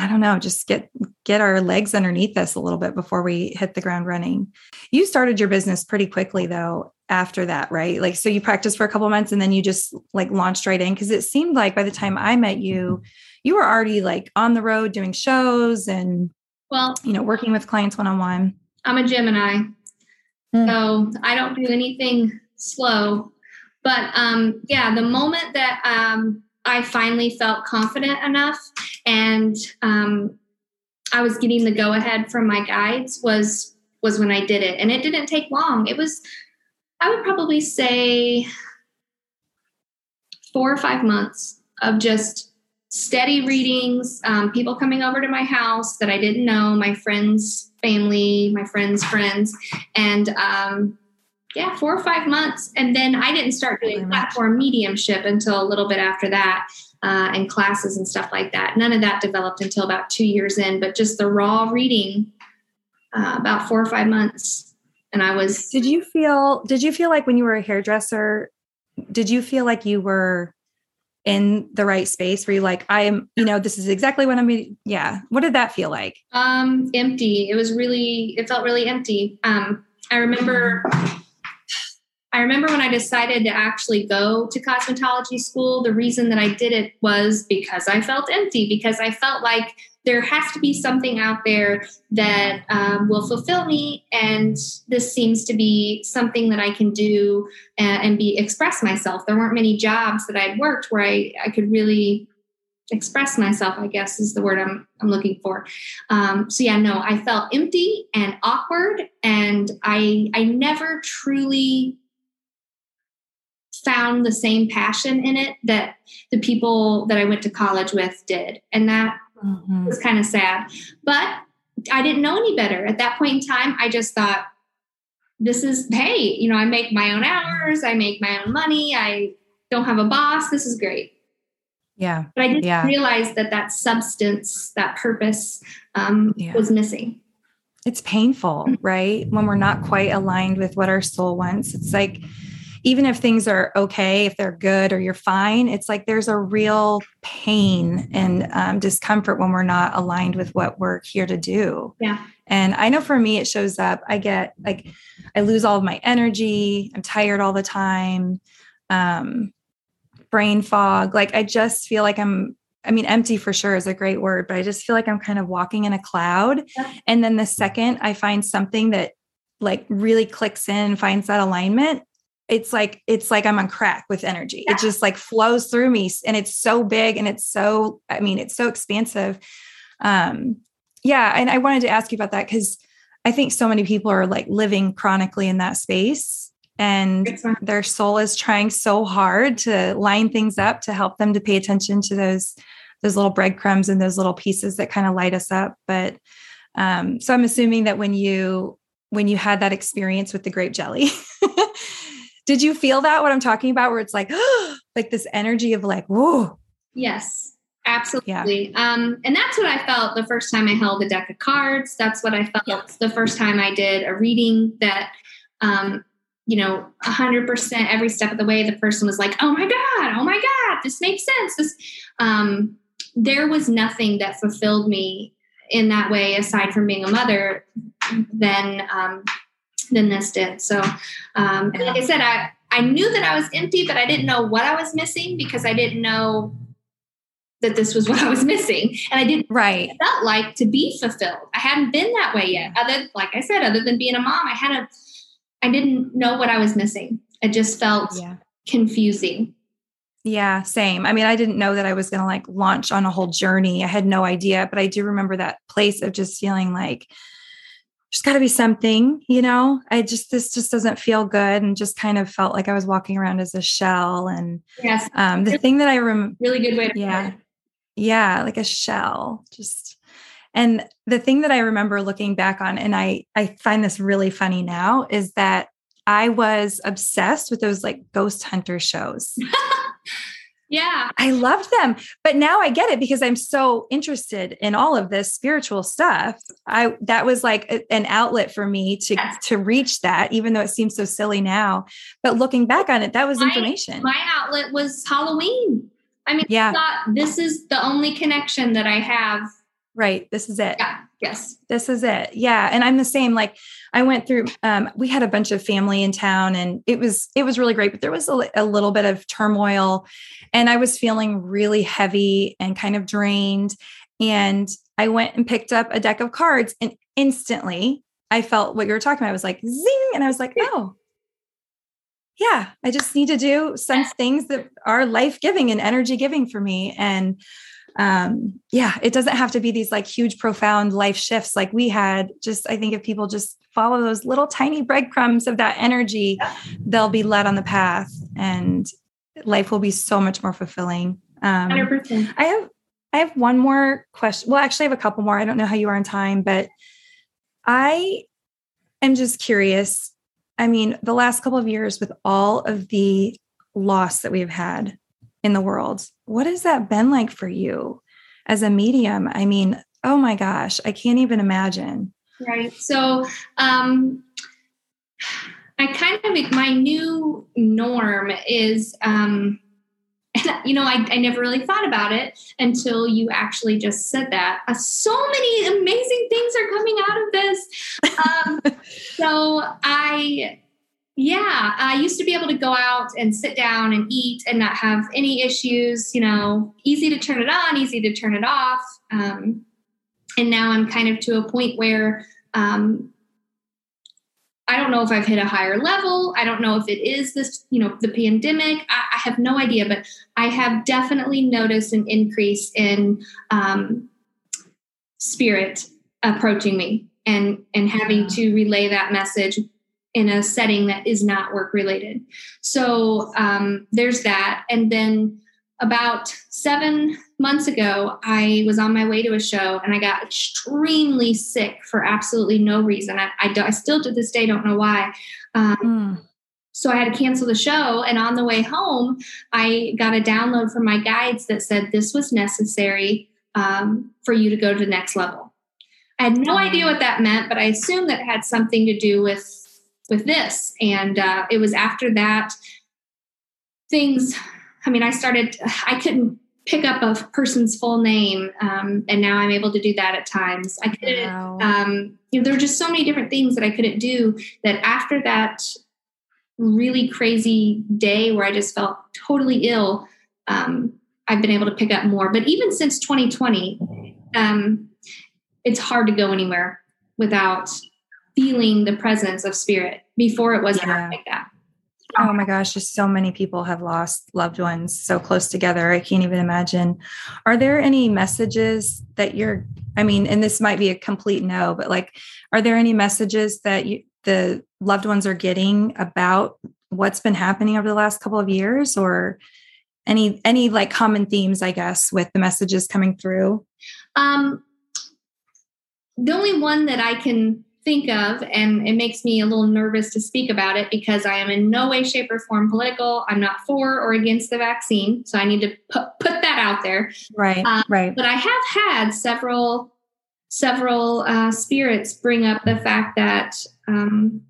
Speaker 1: I don't know, just get get our legs underneath us a little bit before we hit the ground running. You started your business pretty quickly though after that, right? Like so you practiced for a couple months and then you just like launched right in because it seemed like by the time I met you, you were already like on the road doing shows and
Speaker 2: well,
Speaker 1: you know, working with clients one on one.
Speaker 2: I'm a Gemini. Mm. So I don't do anything slow. But um, yeah, the moment that um, I finally felt confident enough and um, I was getting the go ahead from my guides was was when I did it, and it didn't take long. It was, I would probably say, four or five months of just steady readings, um, people coming over to my house that I didn't know, my friends' family, my friends' friends, and um, yeah, four or five months. And then I didn't start doing platform mediumship until a little bit after that. Uh, and classes and stuff like that. None of that developed until about two years in, but just the raw reading, uh, about four or five months. And I was.
Speaker 1: Did you feel? Did you feel like when you were a hairdresser? Did you feel like you were in the right space? where you like, I am? You know, this is exactly what I'm. Yeah. What did that feel like?
Speaker 2: Um, empty. It was really. It felt really empty. Um, I remember I remember when I decided to actually go to cosmetology school, the reason that I did it was because I felt empty, because I felt like there has to be something out there that um, will fulfill me. And this seems to be something that I can do and, and be express myself. There weren't many jobs that I'd worked where I, I could really express myself i guess is the word i'm i'm looking for um, so yeah no i felt empty and awkward and i i never truly found the same passion in it that the people that i went to college with did and that mm-hmm. was kind of sad but i didn't know any better at that point in time i just thought this is hey you know i make my own hours i make my own money i don't have a boss this is great
Speaker 1: yeah.
Speaker 2: But I didn't
Speaker 1: yeah.
Speaker 2: realize that that substance, that purpose um, yeah. was missing.
Speaker 1: It's painful, right? When we're not quite aligned with what our soul wants. It's like, even if things are okay, if they're good or you're fine, it's like there's a real pain and um, discomfort when we're not aligned with what we're here to do.
Speaker 2: Yeah.
Speaker 1: And I know for me, it shows up. I get like, I lose all of my energy. I'm tired all the time. Um, brain fog. Like I just feel like I'm I mean, empty for sure is a great word, but I just feel like I'm kind of walking in a cloud. And then the second I find something that like really clicks in, finds that alignment, it's like it's like I'm on crack with energy. Yeah. It just like flows through me and it's so big and it's so I mean, it's so expansive. Um yeah, and I wanted to ask you about that cuz I think so many people are like living chronically in that space and their soul is trying so hard to line things up to help them to pay attention to those those little breadcrumbs and those little pieces that kind of light us up but um, so i'm assuming that when you when you had that experience with the grape jelly did you feel that what i'm talking about where it's like like this energy of like whoa
Speaker 2: yes absolutely yeah. um, and that's what i felt the first time i held a deck of cards that's what i felt yeah. the first time i did a reading that um, you know, 100% every step of the way, the person was like, oh my God, oh my God, this makes sense. This, um, there was nothing that fulfilled me in that way aside from being a mother than, um, than this did. So, um, like I said, I, I knew that I was empty, but I didn't know what I was missing because I didn't know that this was what I was missing. And I didn't
Speaker 1: right
Speaker 2: felt like to be fulfilled. I hadn't been that way yet. Other like I said, other than being a mom, I hadn't I didn't know what I was missing. It just felt yeah. confusing.
Speaker 1: Yeah, same. I mean, I didn't know that I was going to like launch on a whole journey. I had no idea, but I do remember that place of just feeling like there's got to be something, you know. I just this just doesn't feel good, and just kind of felt like I was walking around as a shell. And
Speaker 2: yes,
Speaker 1: um, the thing that I remember,
Speaker 2: really good way.
Speaker 1: yeah, yeah, like a shell. Just and the thing that I remember looking back on, and I I find this really funny now, is that I was obsessed with those like ghost hunter shows.
Speaker 2: yeah.
Speaker 1: I loved them. But now I get it because I'm so interested in all of this spiritual stuff. I that was like a, an outlet for me to yes. to reach that even though it seems so silly now. But looking back on it, that was
Speaker 2: my,
Speaker 1: information.
Speaker 2: My outlet was Halloween. I mean, yeah. this is the only connection that I have
Speaker 1: right this is it.
Speaker 2: Yeah yes.
Speaker 1: This is it yeah and i'm the same like i went through um, we had a bunch of family in town and it was it was really great but there was a, a little bit of turmoil and i was feeling really heavy and kind of drained and i went and picked up a deck of cards and instantly i felt what you were talking about I was like zing and i was like oh. Yeah i just need to do some things that are life-giving and energy giving for me and um, yeah, it doesn't have to be these like huge, profound life shifts like we had. Just, I think if people just follow those little tiny breadcrumbs of that energy, they'll be led on the path and life will be so much more fulfilling. Um, 100%. I have, I have one more question. Well, actually, I have a couple more. I don't know how you are on time, but I am just curious. I mean, the last couple of years with all of the loss that we've had in the world. What has that been like for you as a medium? I mean, oh my gosh, I can't even imagine.
Speaker 2: Right. So, um, I kind of, my new norm is, um, you know, I, I never really thought about it until you actually just said that. Uh, so many amazing things are coming out of this. Um, so I, yeah, I used to be able to go out and sit down and eat and not have any issues. You know, easy to turn it on, easy to turn it off. Um, and now I'm kind of to a point where um, I don't know if I've hit a higher level. I don't know if it is this, you know, the pandemic. I, I have no idea, but I have definitely noticed an increase in um, spirit approaching me and and having to relay that message in a setting that is not work related. So um, there's that, and then about seven months ago, I was on my way to a show and I got extremely sick for absolutely no reason. I, I, I still to this day don't know why. Um, mm. So I had to cancel the show. And on the way home, I got a download from my guides that said this was necessary um, for you to go to the next level. I had no idea what that meant, but I assumed that had something to do with with this. And uh, it was after that things I mean, I started, I couldn't pick up a person's full name, um, and now I'm able to do that at times. I couldn't, wow. um, you know, there were just so many different things that I couldn't do that after that really crazy day where I just felt totally ill, um, I've been able to pick up more. But even since 2020, um, it's hard to go anywhere without feeling the presence of spirit. Before it wasn't yeah. like that.
Speaker 1: Oh my gosh, just so many people have lost loved ones so close together. I can't even imagine. Are there any messages that you're, I mean, and this might be a complete no, but like, are there any messages that you, the loved ones are getting about what's been happening over the last couple of years or any, any like common themes, I guess, with the messages coming through? Um,
Speaker 2: the only one that I can think of, and it makes me a little nervous to speak about it because I am in no way, shape, or form political. I'm not for or against the vaccine, so I need to put put that out there.
Speaker 1: Right, um, right.
Speaker 2: But I have had several several uh, spirits bring up the fact that um,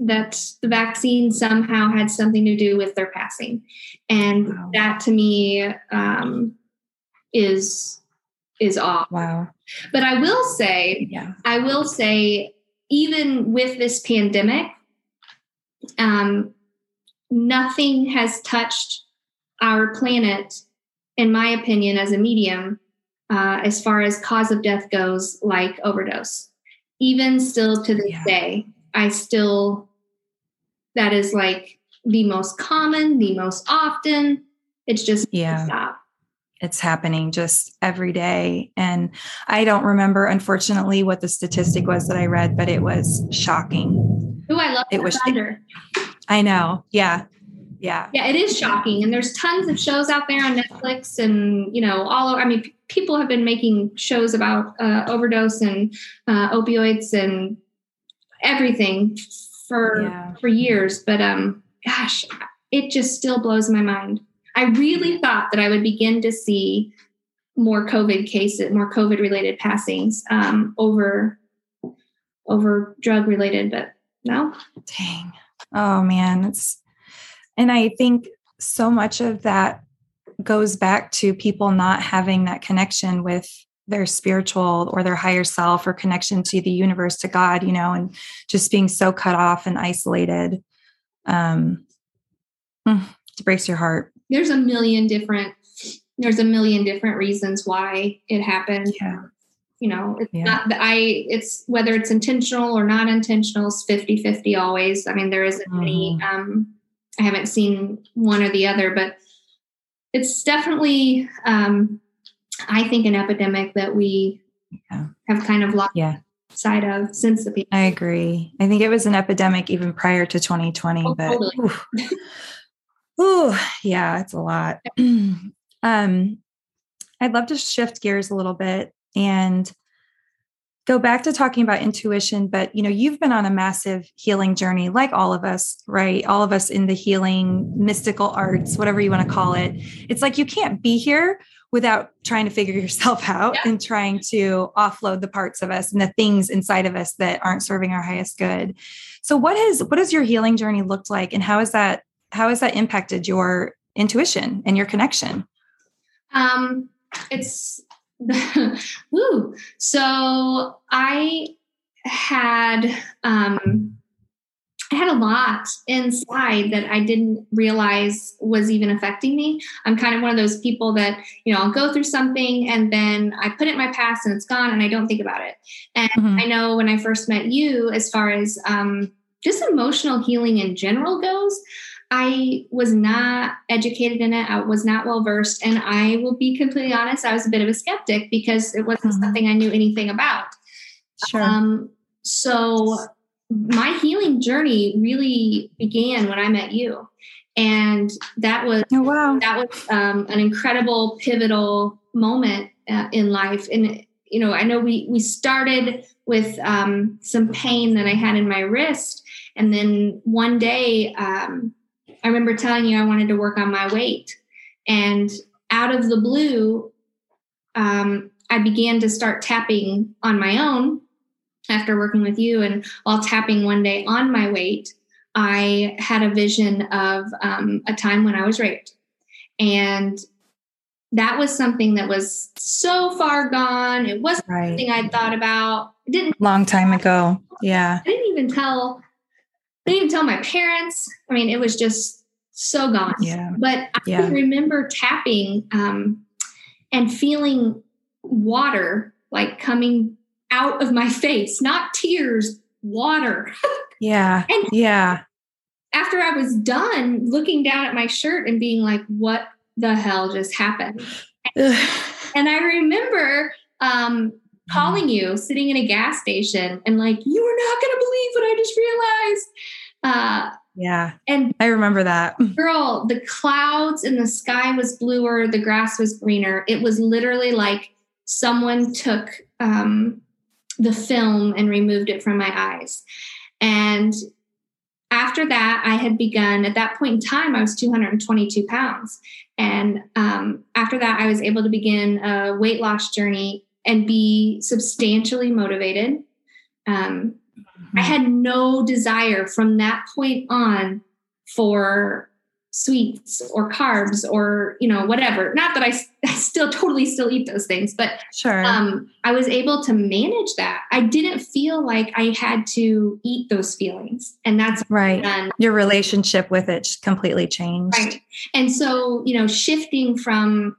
Speaker 2: that the vaccine somehow had something to do with their passing, and wow. that to me um, is is off.
Speaker 1: Wow.
Speaker 2: But I will say, yeah. I will say, even with this pandemic, um, nothing has touched our planet, in my opinion, as a medium, uh, as far as cause of death goes, like overdose. Even still to this yeah. day, I still, that is like the most common, the most often. It's just
Speaker 1: yeah. stop it's happening just every day. And I don't remember, unfortunately, what the statistic was that I read, but it was shocking.
Speaker 2: Oh, I love it. Was thunder.
Speaker 1: I know. Yeah. Yeah.
Speaker 2: Yeah, it is shocking. And there's tons of shows out there on Netflix and, you know, all over. I mean, people have been making shows about uh, overdose and uh, opioids and everything for yeah. for years. But um, gosh, it just still blows my mind. I really thought that I would begin to see more COVID cases, more COVID related passings um, over over drug related, but no.
Speaker 1: Dang. Oh man, it's and I think so much of that goes back to people not having that connection with their spiritual or their higher self or connection to the universe to god you know and just being so cut off and isolated um it breaks your heart
Speaker 2: there's a million different there's a million different reasons why it happened. Yeah. You know, it's yeah. not that I it's whether it's intentional or not intentional, it's 50 50 always. I mean, there isn't mm. any mm-hmm. um I haven't seen one or the other, but it's definitely um I think an epidemic that we yeah. have kind of lost yeah. side of since the
Speaker 1: pandemic. I agree. I think it was an epidemic even prior to 2020, oh, but totally. Oh, yeah, it's a lot. um, I'd love to shift gears a little bit and go back to talking about intuition but you know you've been on a massive healing journey like all of us right all of us in the healing mystical arts whatever you want to call it it's like you can't be here without trying to figure yourself out yeah. and trying to offload the parts of us and the things inside of us that aren't serving our highest good so what has what has your healing journey looked like and how has that how has that impacted your intuition and your connection?
Speaker 2: Um, it's woo. So I had um, I had a lot inside that I didn't realize was even affecting me. I'm kind of one of those people that, you know, I'll go through something and then I put it in my past and it's gone and I don't think about it. And mm-hmm. I know when I first met you, as far as um, just emotional healing in general goes, I was not educated in it. I was not well versed. And I will be completely honest, I was a bit of a skeptic because it wasn't mm-hmm. something I knew anything about. Sure. Um, so my healing journey really began when I met you. And that was oh, wow. that was um, an incredible pivotal moment uh, in life. And you know, I know we we started with um, some pain that I had in my wrist, and then one day um, I remember telling you I wanted to work on my weight, and out of the blue, um, I began to start tapping on my own after working with you and while tapping one day on my weight, I had a vision of um, a time when I was raped. And that was something that was so far gone. It wasn't right. something I'd thought about. It didn't
Speaker 1: long time ago. Yeah.
Speaker 2: I didn't even tell I didn't even tell my parents. I mean, it was just so gone.
Speaker 1: Yeah.
Speaker 2: But I yeah. remember tapping um, and feeling water like coming out of my face, not tears, water.
Speaker 1: Yeah. and yeah.
Speaker 2: After I was done looking down at my shirt and being like, what the hell just happened? and I remember um, calling you sitting in a gas station and like, you are not going to believe what I just realized.
Speaker 1: Uh, yeah. And I remember that.
Speaker 2: Girl, the clouds in the sky was bluer, the grass was greener. It was literally like someone took um, the film and removed it from my eyes. And after that, I had begun, at that point in time, I was 222 pounds. And um, after that, I was able to begin a weight loss journey and be substantially motivated. Um, I had no desire from that point on for sweets or carbs or you know whatever. Not that I, I, still totally still eat those things but
Speaker 1: sure.
Speaker 2: um, i was able to manage that. I didn't feel like i had to eat those feelings and that's
Speaker 1: right. your relationship with it completely changed.
Speaker 2: Right. And so you know shifting from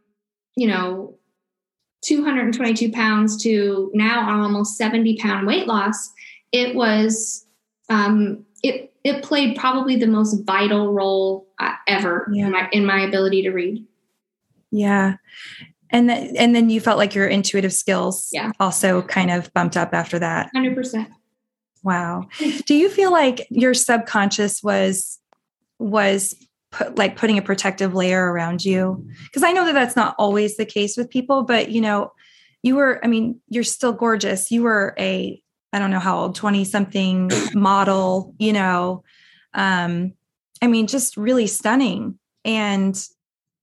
Speaker 2: you know 222 pounds to now almost 70 pound weight loss it was um, it it played probably the most vital role uh, ever yeah. in, my, in my ability to read.
Speaker 1: Yeah. And then, and then you felt like your intuitive skills
Speaker 2: yeah.
Speaker 1: also kind of bumped up after that.
Speaker 2: 100%.
Speaker 1: Wow. Do you feel like your subconscious was was put, like putting a protective layer around you? Because I know that that's not always the case with people, but you know, you were I mean, you're still gorgeous. You were a I don't know how old, 20 something model, you know. Um, I mean, just really stunning. And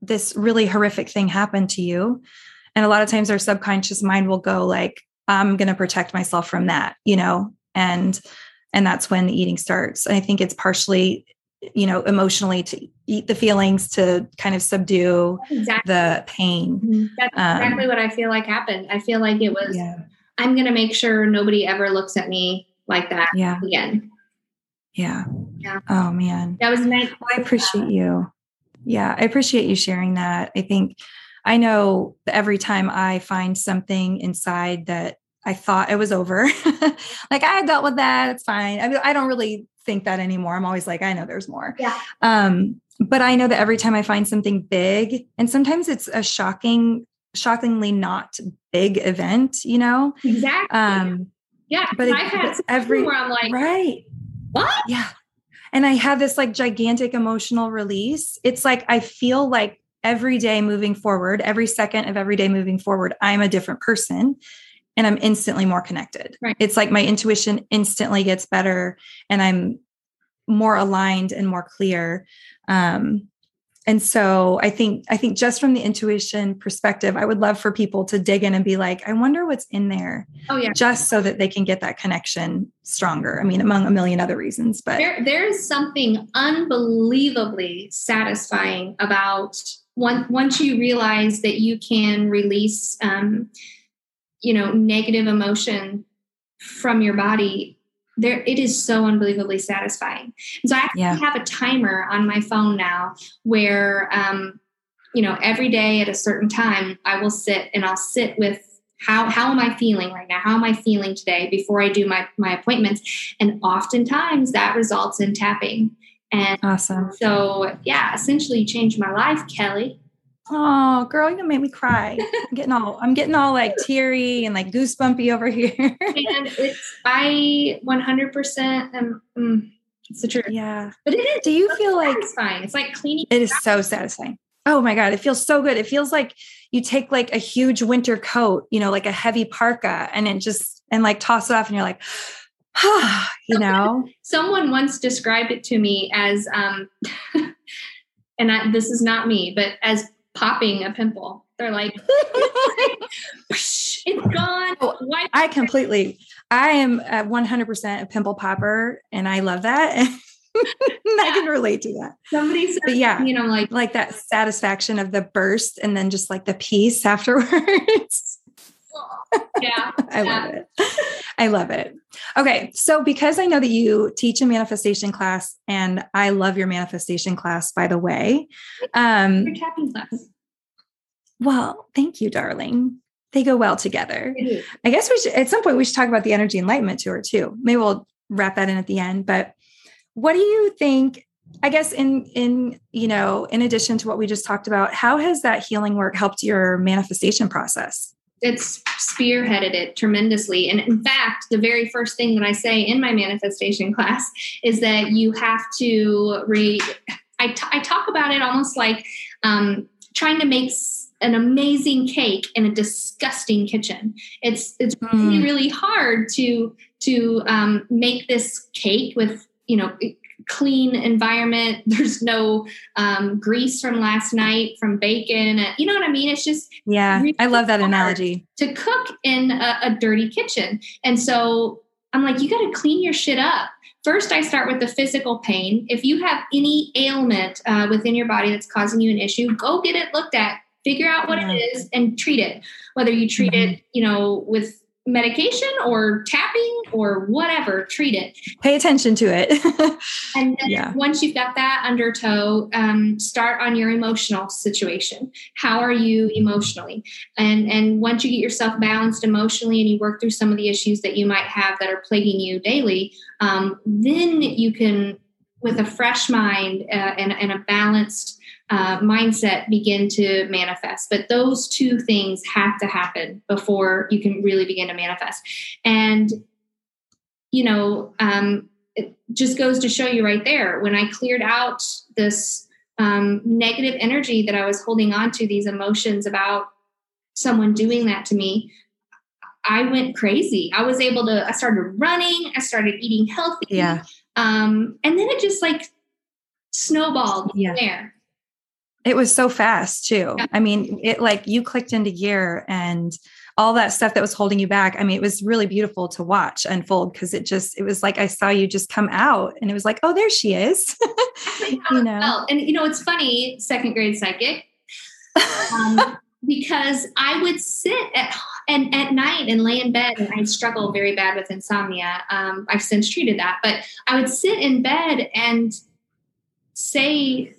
Speaker 1: this really horrific thing happened to you. And a lot of times our subconscious mind will go like, I'm going to protect myself from that, you know, and and that's when the eating starts. And I think it's partially, you know, emotionally to eat the feelings to kind of subdue exactly. the pain.
Speaker 2: Mm-hmm. That's um, exactly what I feel like happened. I feel like it was yeah. I'm going to make sure nobody ever looks at me like that
Speaker 1: yeah.
Speaker 2: again.
Speaker 1: Yeah. Yeah. Oh man.
Speaker 2: That was nice.
Speaker 1: Well, I appreciate you. Yeah, I appreciate you sharing that. I think I know every time I find something inside that I thought it was over, like I dealt with that, it's fine. I, mean, I don't really think that anymore. I'm always like, I know there's more.
Speaker 2: Yeah.
Speaker 1: Um, but I know that every time I find something big, and sometimes it's a shocking shockingly not big event, you know?
Speaker 2: Exactly. Um, yeah.
Speaker 1: But I've had every
Speaker 2: where I'm like,
Speaker 1: right.
Speaker 2: What?
Speaker 1: Yeah. And I have this like gigantic emotional release. It's like I feel like every day moving forward, every second of every day moving forward, I'm a different person and I'm instantly more connected.
Speaker 2: Right.
Speaker 1: It's like my intuition instantly gets better and I'm more aligned and more clear. Um, and so i think i think just from the intuition perspective i would love for people to dig in and be like i wonder what's in there
Speaker 2: oh yeah.
Speaker 1: just so that they can get that connection stronger. I mean among a million other reasons but
Speaker 2: there, there's something unbelievably satisfying about one, once you realize that you can release um, you know negative emotion from your body there it is so unbelievably satisfying. And so I actually
Speaker 1: Yeah.
Speaker 2: have a timer on my phone now where um, you know, every day at a certain time I will sit and I'll sit with how how am I feeling right now? How am I feeling today before I do my my appointments? And oftentimes that results in tapping. And
Speaker 1: Awesome.
Speaker 2: so yeah, essentially changed my life, Kelly.
Speaker 1: Oh, girl, you make me cry. I'm getting all I'm getting all like teary and like goosebumpy over here.
Speaker 2: and it's I 100% am mm, it's the truth.
Speaker 1: yeah.
Speaker 2: But it is
Speaker 1: Do you feel like
Speaker 2: satisfying. It's like cleaning.
Speaker 1: it is so satisfying? Oh my God. It feels so good. It feels like you take like a huge winter coat, you know, like a heavy parka and it just and like toss it off and you're like, ah, you know?
Speaker 2: Someone once described it to me as, um, and I, this is not me, but as popping a pimple. They're like, it's gone.
Speaker 1: Oh,
Speaker 2: Wipe
Speaker 1: I completely, I am at 100% a pimple popper and I love that. I can relate to that.
Speaker 2: Somebody said,
Speaker 1: But yeah,
Speaker 2: you know, like,
Speaker 1: like that satisfaction of the burst and then just like the peace afterwards.
Speaker 2: Yeah,
Speaker 1: I
Speaker 2: yeah.
Speaker 1: love it. I love it. Okay. So, because I know that you teach a manifestation class, and I love your manifestation class, by the way. Um,
Speaker 2: Your tapping class.
Speaker 1: well, thank you, darling. They go well together. I guess we should, at some point, we should talk about the energy enlightenment tour too. Maybe we'll wrap that in at the end. But what do you think? I guess in in you know, in addition to what we just talked about, how has that healing work helped your manifestation process?
Speaker 2: It's spearheaded it tremendously. And in fact, the very first thing that I say in my manifestation class is that you have to re. I, t- I talk about it almost like um, trying to make s- an amazing cake in a disgusting kitchen. It's it's really
Speaker 1: Mm.
Speaker 2: really hard to to um, make this cake with you know clean environment. There's no um, grease from last night from bacon. You know what I mean? It's just
Speaker 1: Yeah,
Speaker 2: really
Speaker 1: I love that analogy.
Speaker 2: to cook in a, a dirty kitchen. And so I'm like, you got to clean your shit up. First, I start with the physical pain. If you have any ailment uh, within your body that's causing you an issue, go get it looked at, figure out what
Speaker 1: Yeah.
Speaker 2: it is, and treat it. Whether you treat
Speaker 1: Mhm.
Speaker 2: it, you know, with medication or tapping or whatever, treat it.
Speaker 1: Pay attention to it.
Speaker 2: And
Speaker 1: Yeah.
Speaker 2: once you've got that under tow, um, start on your emotional situation. How are you emotionally? And and once you get yourself balanced emotionally and you work through some of the issues that you might have that are plaguing you daily, um, then you can, with a fresh mind uh, and, and a balanced uh, mindset, begin to manifest. But those two things have to happen before you can really begin to manifest. And you know, um, it just goes to show you right there when I cleared out this um, negative energy that I was holding on to, these emotions about someone doing that to me. I went crazy. I was able to, I started running, I started eating healthy.
Speaker 1: yeah.
Speaker 2: Um, and then it just like snowballed from
Speaker 1: Yeah.
Speaker 2: there.
Speaker 1: It was so fast too.
Speaker 2: Yeah.
Speaker 1: I mean, it like you clicked into gear and all that stuff that was holding you back. I mean, it was really beautiful to watch unfold because it just, it was like I saw you just come out and it was like, oh, there she is. you know?
Speaker 2: Well, and you know, it's funny, second grade psychic, um, because I would sit at and at night and lay in bed, and I struggle very bad with insomnia. Um, I've since treated that, but I would sit in bed and say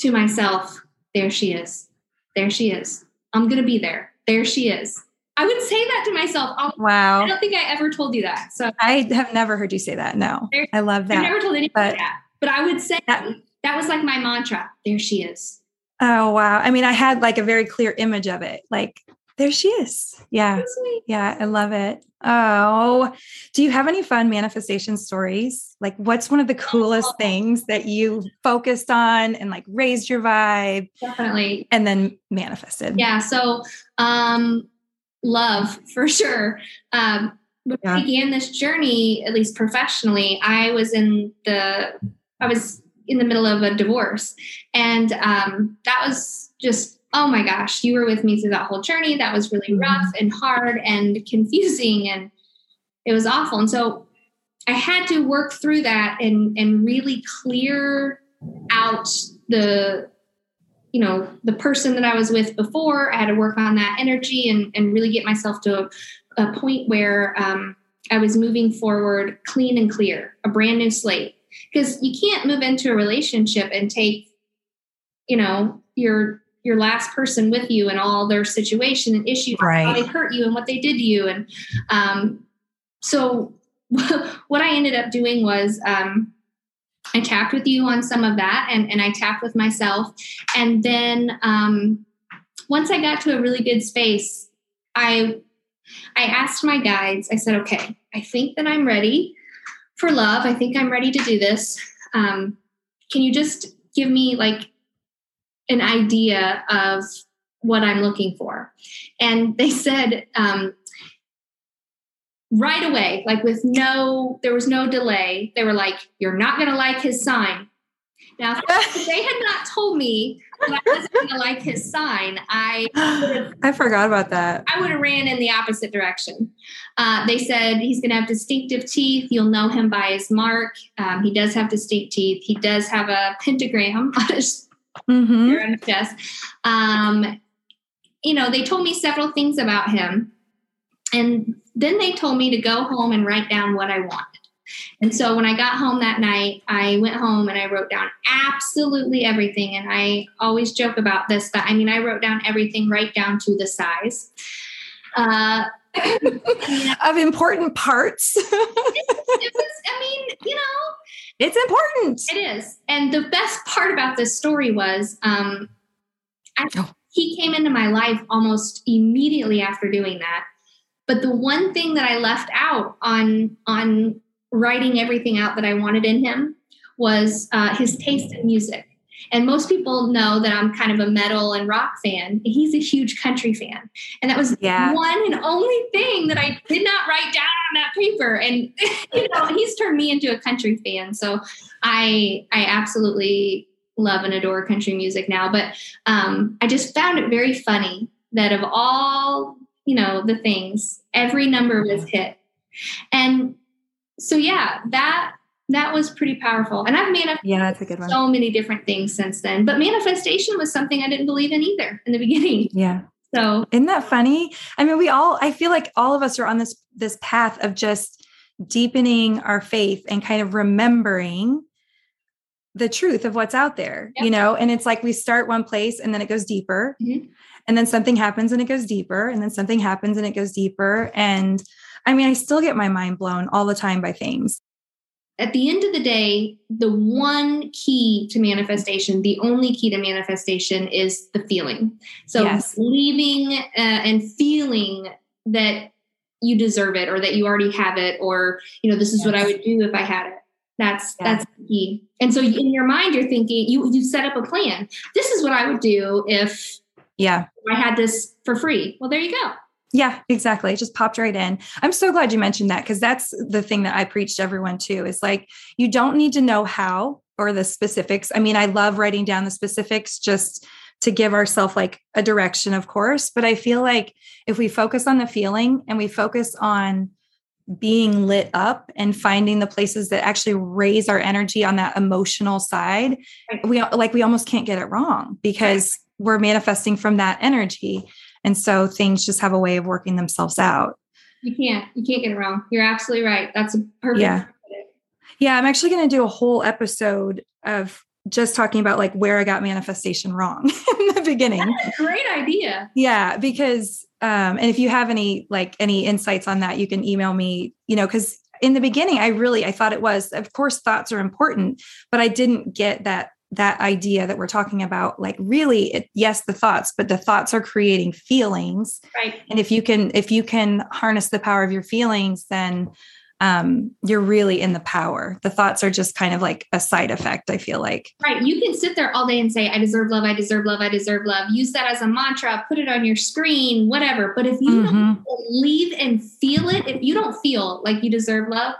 Speaker 2: to myself, "There she is. There she is. I'm gonna be there. There she is." I would say that to myself. all- I
Speaker 1: wow.
Speaker 2: don't think I ever told you that. So
Speaker 1: I have never heard you say that. No,
Speaker 2: There-
Speaker 1: I love that.
Speaker 2: I've never told anybody
Speaker 1: but-
Speaker 2: that. But I would say
Speaker 1: That-
Speaker 2: that was like my mantra. There she is.
Speaker 1: Oh, wow. I mean, I had like a very clear image of it. Like, there she is. Yeah. Yeah. I love it. Oh, do you have any fun manifestation stories? Like, what's one of the coolest things that you focused on and like raised your vibe
Speaker 2: Definitely.
Speaker 1: and then manifested?
Speaker 2: Yeah. So, um, love for sure. Um, when
Speaker 1: Yeah.
Speaker 2: I began this journey, at least professionally, I was in the, I was in the middle of a divorce, and um, that was just, oh my gosh, you were with me through that whole journey. That was really
Speaker 1: Mhm.
Speaker 2: rough and hard and confusing, and it was awful. And so, I had to work through that and and really clear out the you know the person that i was with before i had to work on that energy and and really get myself to a, a point where um, I was moving forward clean and clear, a brand new slate. Because you can't move into a relationship and take, you know, your your last person with you and all their situation and issues,
Speaker 1: right.
Speaker 2: how they hurt you and what they did to you. And um, so what I ended up doing was um, I tapped with you on some of that and, and I tapped with myself. And then um, once I got to a really good space, I I asked my guides, I said, okay, I think that I'm ready for love. I think I'm ready to do this. Um, can you just give me like an idea of what I'm looking for? And they said, um, right away, like with no, there was no delay. They were like, you're not going to like his sign. Now, if they had not told me that I wasn't going to like his sign, I
Speaker 1: I forgot about that.
Speaker 2: I would have ran in the opposite direction. Uh, they said he's going to have distinctive teeth. You'll know him by his mark. Um, he does have distinct teeth. He does have a pentagram on his,
Speaker 1: mm-hmm.
Speaker 2: on his chest. Um, you know, they told me several things about him. And then they told me to go home and write down what I wanted. And so when I got home that night, I went home and I wrote down absolutely everything. And I always joke about this, but I mean, I wrote down everything right down to the size. Uh,
Speaker 1: of important parts.
Speaker 2: it, it was, I mean, you know,
Speaker 1: it's important.
Speaker 2: It is. And the best part about this story was um, I, oh. he came into my life almost immediately after doing that. But the one thing that I left out on on writing everything out that I wanted in him was uh, his taste in music. And most people know that I'm kind of a metal and rock fan. He's a huge country fan. And that was yeah. one and only thing that I did not write down on that paper. And you know, he's turned me into a country fan. So I I absolutely love and adore country music now. But um, I just found it very funny that of all, you know, the things, every number was hit. And so yeah, that that was pretty powerful. And I've manifested
Speaker 1: yeah, that's a good one.
Speaker 2: so many different things since then. But manifestation was something I didn't believe in either in the beginning.
Speaker 1: Yeah.
Speaker 2: So
Speaker 1: isn't that funny? I mean, we all I feel like all of us are on this this path of just deepening our faith and kind of remembering the truth of what's out there, yep. you know? And it's like we start one place and then it goes deeper. Mm-hmm. And then something happens and it goes deeper. And then something happens and it goes deeper. And I mean, I still get my mind blown all the time by things.
Speaker 2: At the end of the day, the one key to manifestation, the only key to manifestation is the feeling. So yes. leaving uh, and feeling that you deserve it or that you already have it or you know this is yes. what I would do if I had it. That's yeah. that's key. And so in your mind you're thinking you you set up a plan. This is what I would do if
Speaker 1: yeah,
Speaker 2: I had this for free. Well, there you go.
Speaker 1: Yeah, exactly. It just popped right in. I'm so glad you mentioned that because that's the thing that I preach to everyone too is like, you don't need to know how or the specifics. I mean, I love writing down the specifics just to give ourselves like a direction, of course. But I feel like if we focus on the feeling and we focus on being lit up and finding the places that actually raise our energy on that emotional side, we like we almost can't get it wrong because we're manifesting from that energy. And so things just have a way of working themselves out.
Speaker 2: You can't, you can't get it wrong. You're absolutely right. That's a perfect.
Speaker 1: Yeah. Yeah. I'm actually going to do a whole episode of just talking about like where I got manifestation wrong in the beginning.
Speaker 2: great idea.
Speaker 1: Yeah. Because, um, and if you have any, like any insights on that, you can email me, you know, cause in the beginning, I really, I thought it was, of course, thoughts are important, but I didn't get that that idea that we're talking about like really it, yes the thoughts but the thoughts are creating feelings.
Speaker 2: Right.
Speaker 1: And if you can if you can harness the power of your feelings then um you're really in the power. The thoughts are just kind of like a side effect i feel like.
Speaker 2: Right. You can sit there all day and say i deserve love i deserve love i deserve love. Use that as a mantra put it on your screen whatever. But if you mm-hmm. don't believe and feel it if you don't feel like you deserve love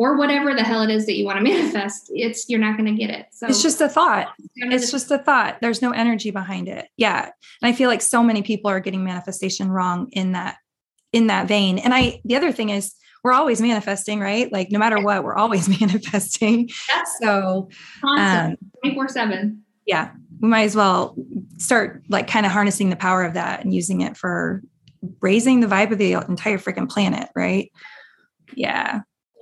Speaker 2: or whatever the hell it is that you want to manifest it's you're not going to get it. So
Speaker 1: it's just a thought. It's just a thought. There's no energy behind it. Yeah. And i feel like so many people are getting manifestation wrong in that in that vein. And i the other thing is we're always manifesting right? Like no matter what we're always manifesting.
Speaker 2: That's
Speaker 1: so
Speaker 2: um, 24 7
Speaker 1: yeah we might as well start like kind of harnessing the power of that and using it for raising the vibe of the entire freaking planet right? Yeah.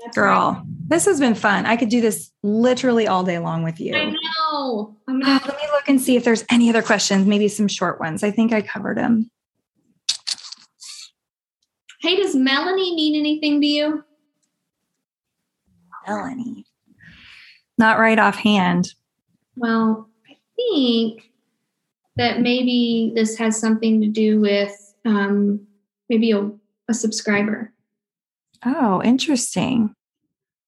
Speaker 1: That's Girl, right. this has been fun. I could do this literally all day long with you.
Speaker 2: I know.
Speaker 1: I'm gonna- Let me look and see if there's any other questions, maybe some short ones. I think I covered them.
Speaker 2: Hey, does Melanie mean anything to you?
Speaker 1: Melanie. Not right offhand.
Speaker 2: Well, I think that maybe this has something to do with um, maybe a, a subscriber.
Speaker 1: Oh, interesting.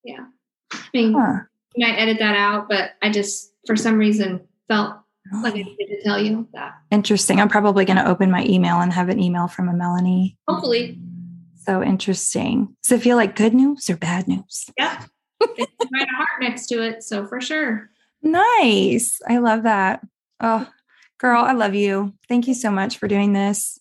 Speaker 2: Yeah. I mean, huh. you might edit that out, but I just, for some reason, felt like I needed to tell you that.
Speaker 1: Interesting. I'm probably going to open my email and have an email from a Melanie.
Speaker 2: Hopefully.
Speaker 1: So interesting. Does it feel like good news or bad news?
Speaker 2: Yeah. it's a heart next to it. So for sure.
Speaker 1: Nice. I love that. Oh, girl, I love you. Thank you so much for doing this.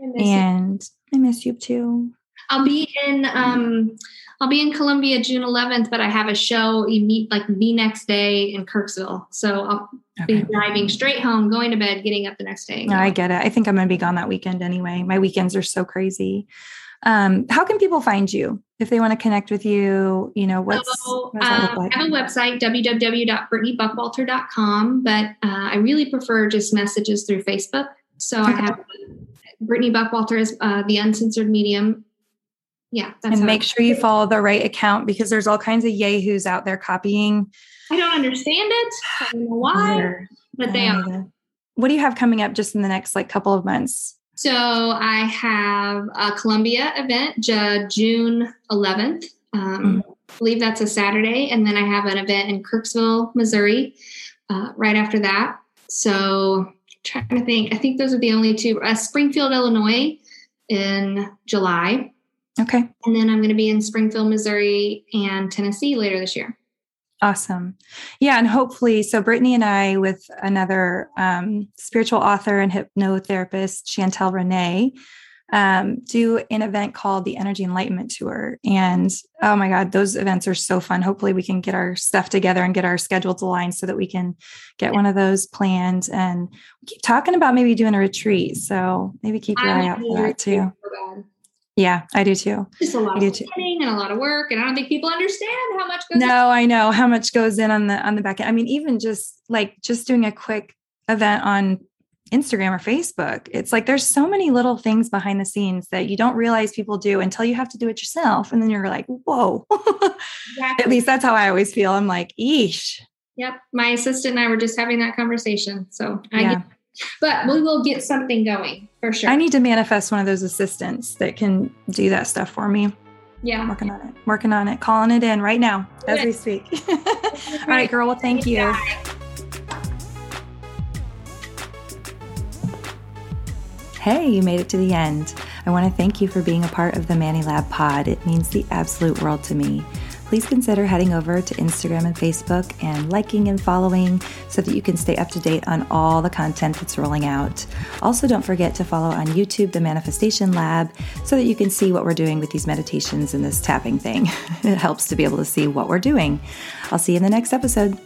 Speaker 1: I and you. I miss you too.
Speaker 2: I'll be in um I'll be in Columbia June 11th, but I have a show you meet like the next day in Kirksville. So I'll okay. be driving straight home, going to bed, getting up the next day.
Speaker 1: No, I get it. I think I'm gonna be gone that weekend anyway. My weekends are so crazy. Um, how can people find you if they want to connect with you? You know, what's,
Speaker 2: so, what like? I have a website, www.britneybuckwalter.com, but uh, I really prefer just messages through Facebook. So okay. I have Britney Buckwalter is uh, the uncensored medium. Yeah.
Speaker 1: and make sure you follow the right account because there's all kinds of yahoos out there copying.
Speaker 2: I don't understand it. I don't know why, but they are.
Speaker 1: What do you have coming up just in the next like couple of months?
Speaker 2: So I have a Columbia event, June 11th. Um, mm-hmm. I believe that's a Saturday. And then I have an event in Kirksville, Missouri, uh, right after that. So trying to think, I think those are the only two. Uh, Springfield, Illinois in July.
Speaker 1: Okay.
Speaker 2: And then I'm going to be in Springfield, Missouri and Tennessee later this year.
Speaker 1: Awesome. Yeah. And hopefully, so Britney and I, with another um, spiritual author and hypnotherapist, Chantel Renee, um, do an event called the Energy Enlightenment Tour. And oh my God, those events are so fun. Hopefully, we can get our stuff together and get our schedules aligned so that we can get one of those planned. And we keep talking about maybe doing a retreat. So maybe keep your I eye out for that too. Yeah, I do too.
Speaker 2: Just a lot of planning and a lot of work, and I don't think people understand how much goes.
Speaker 1: No, in. I know how much goes in on the on the back end. I mean, even just like just doing a quick event on Instagram or Facebook, it's like there's so many little things behind the scenes that you don't realize people do until you have to do it yourself, and then you're like, whoa. Exactly. At least that's how I always feel. I'm like, eesh.
Speaker 2: Yep, my assistant and I were just having that conversation, so I yeah. get but we will get something going for sure.
Speaker 1: I need to manifest one of those assistants that can do that stuff for me.
Speaker 2: Yeah.
Speaker 1: I'm working on it. Working on it. Calling it in right now as we speak. All right, girl. Well, thank you. Hey, you made it to the end. I want to thank you for being a part of the Manny Lab pod. It means the absolute world to me please consider heading over to Instagram and Facebook and liking and following so that you can stay up to date on all the content that's rolling out. Also, don't forget to follow on YouTube the Manifestation Lab so that you can see what we're doing with these meditations and this tapping thing. it helps to be able to see what we're doing. I'll see you in the next episode.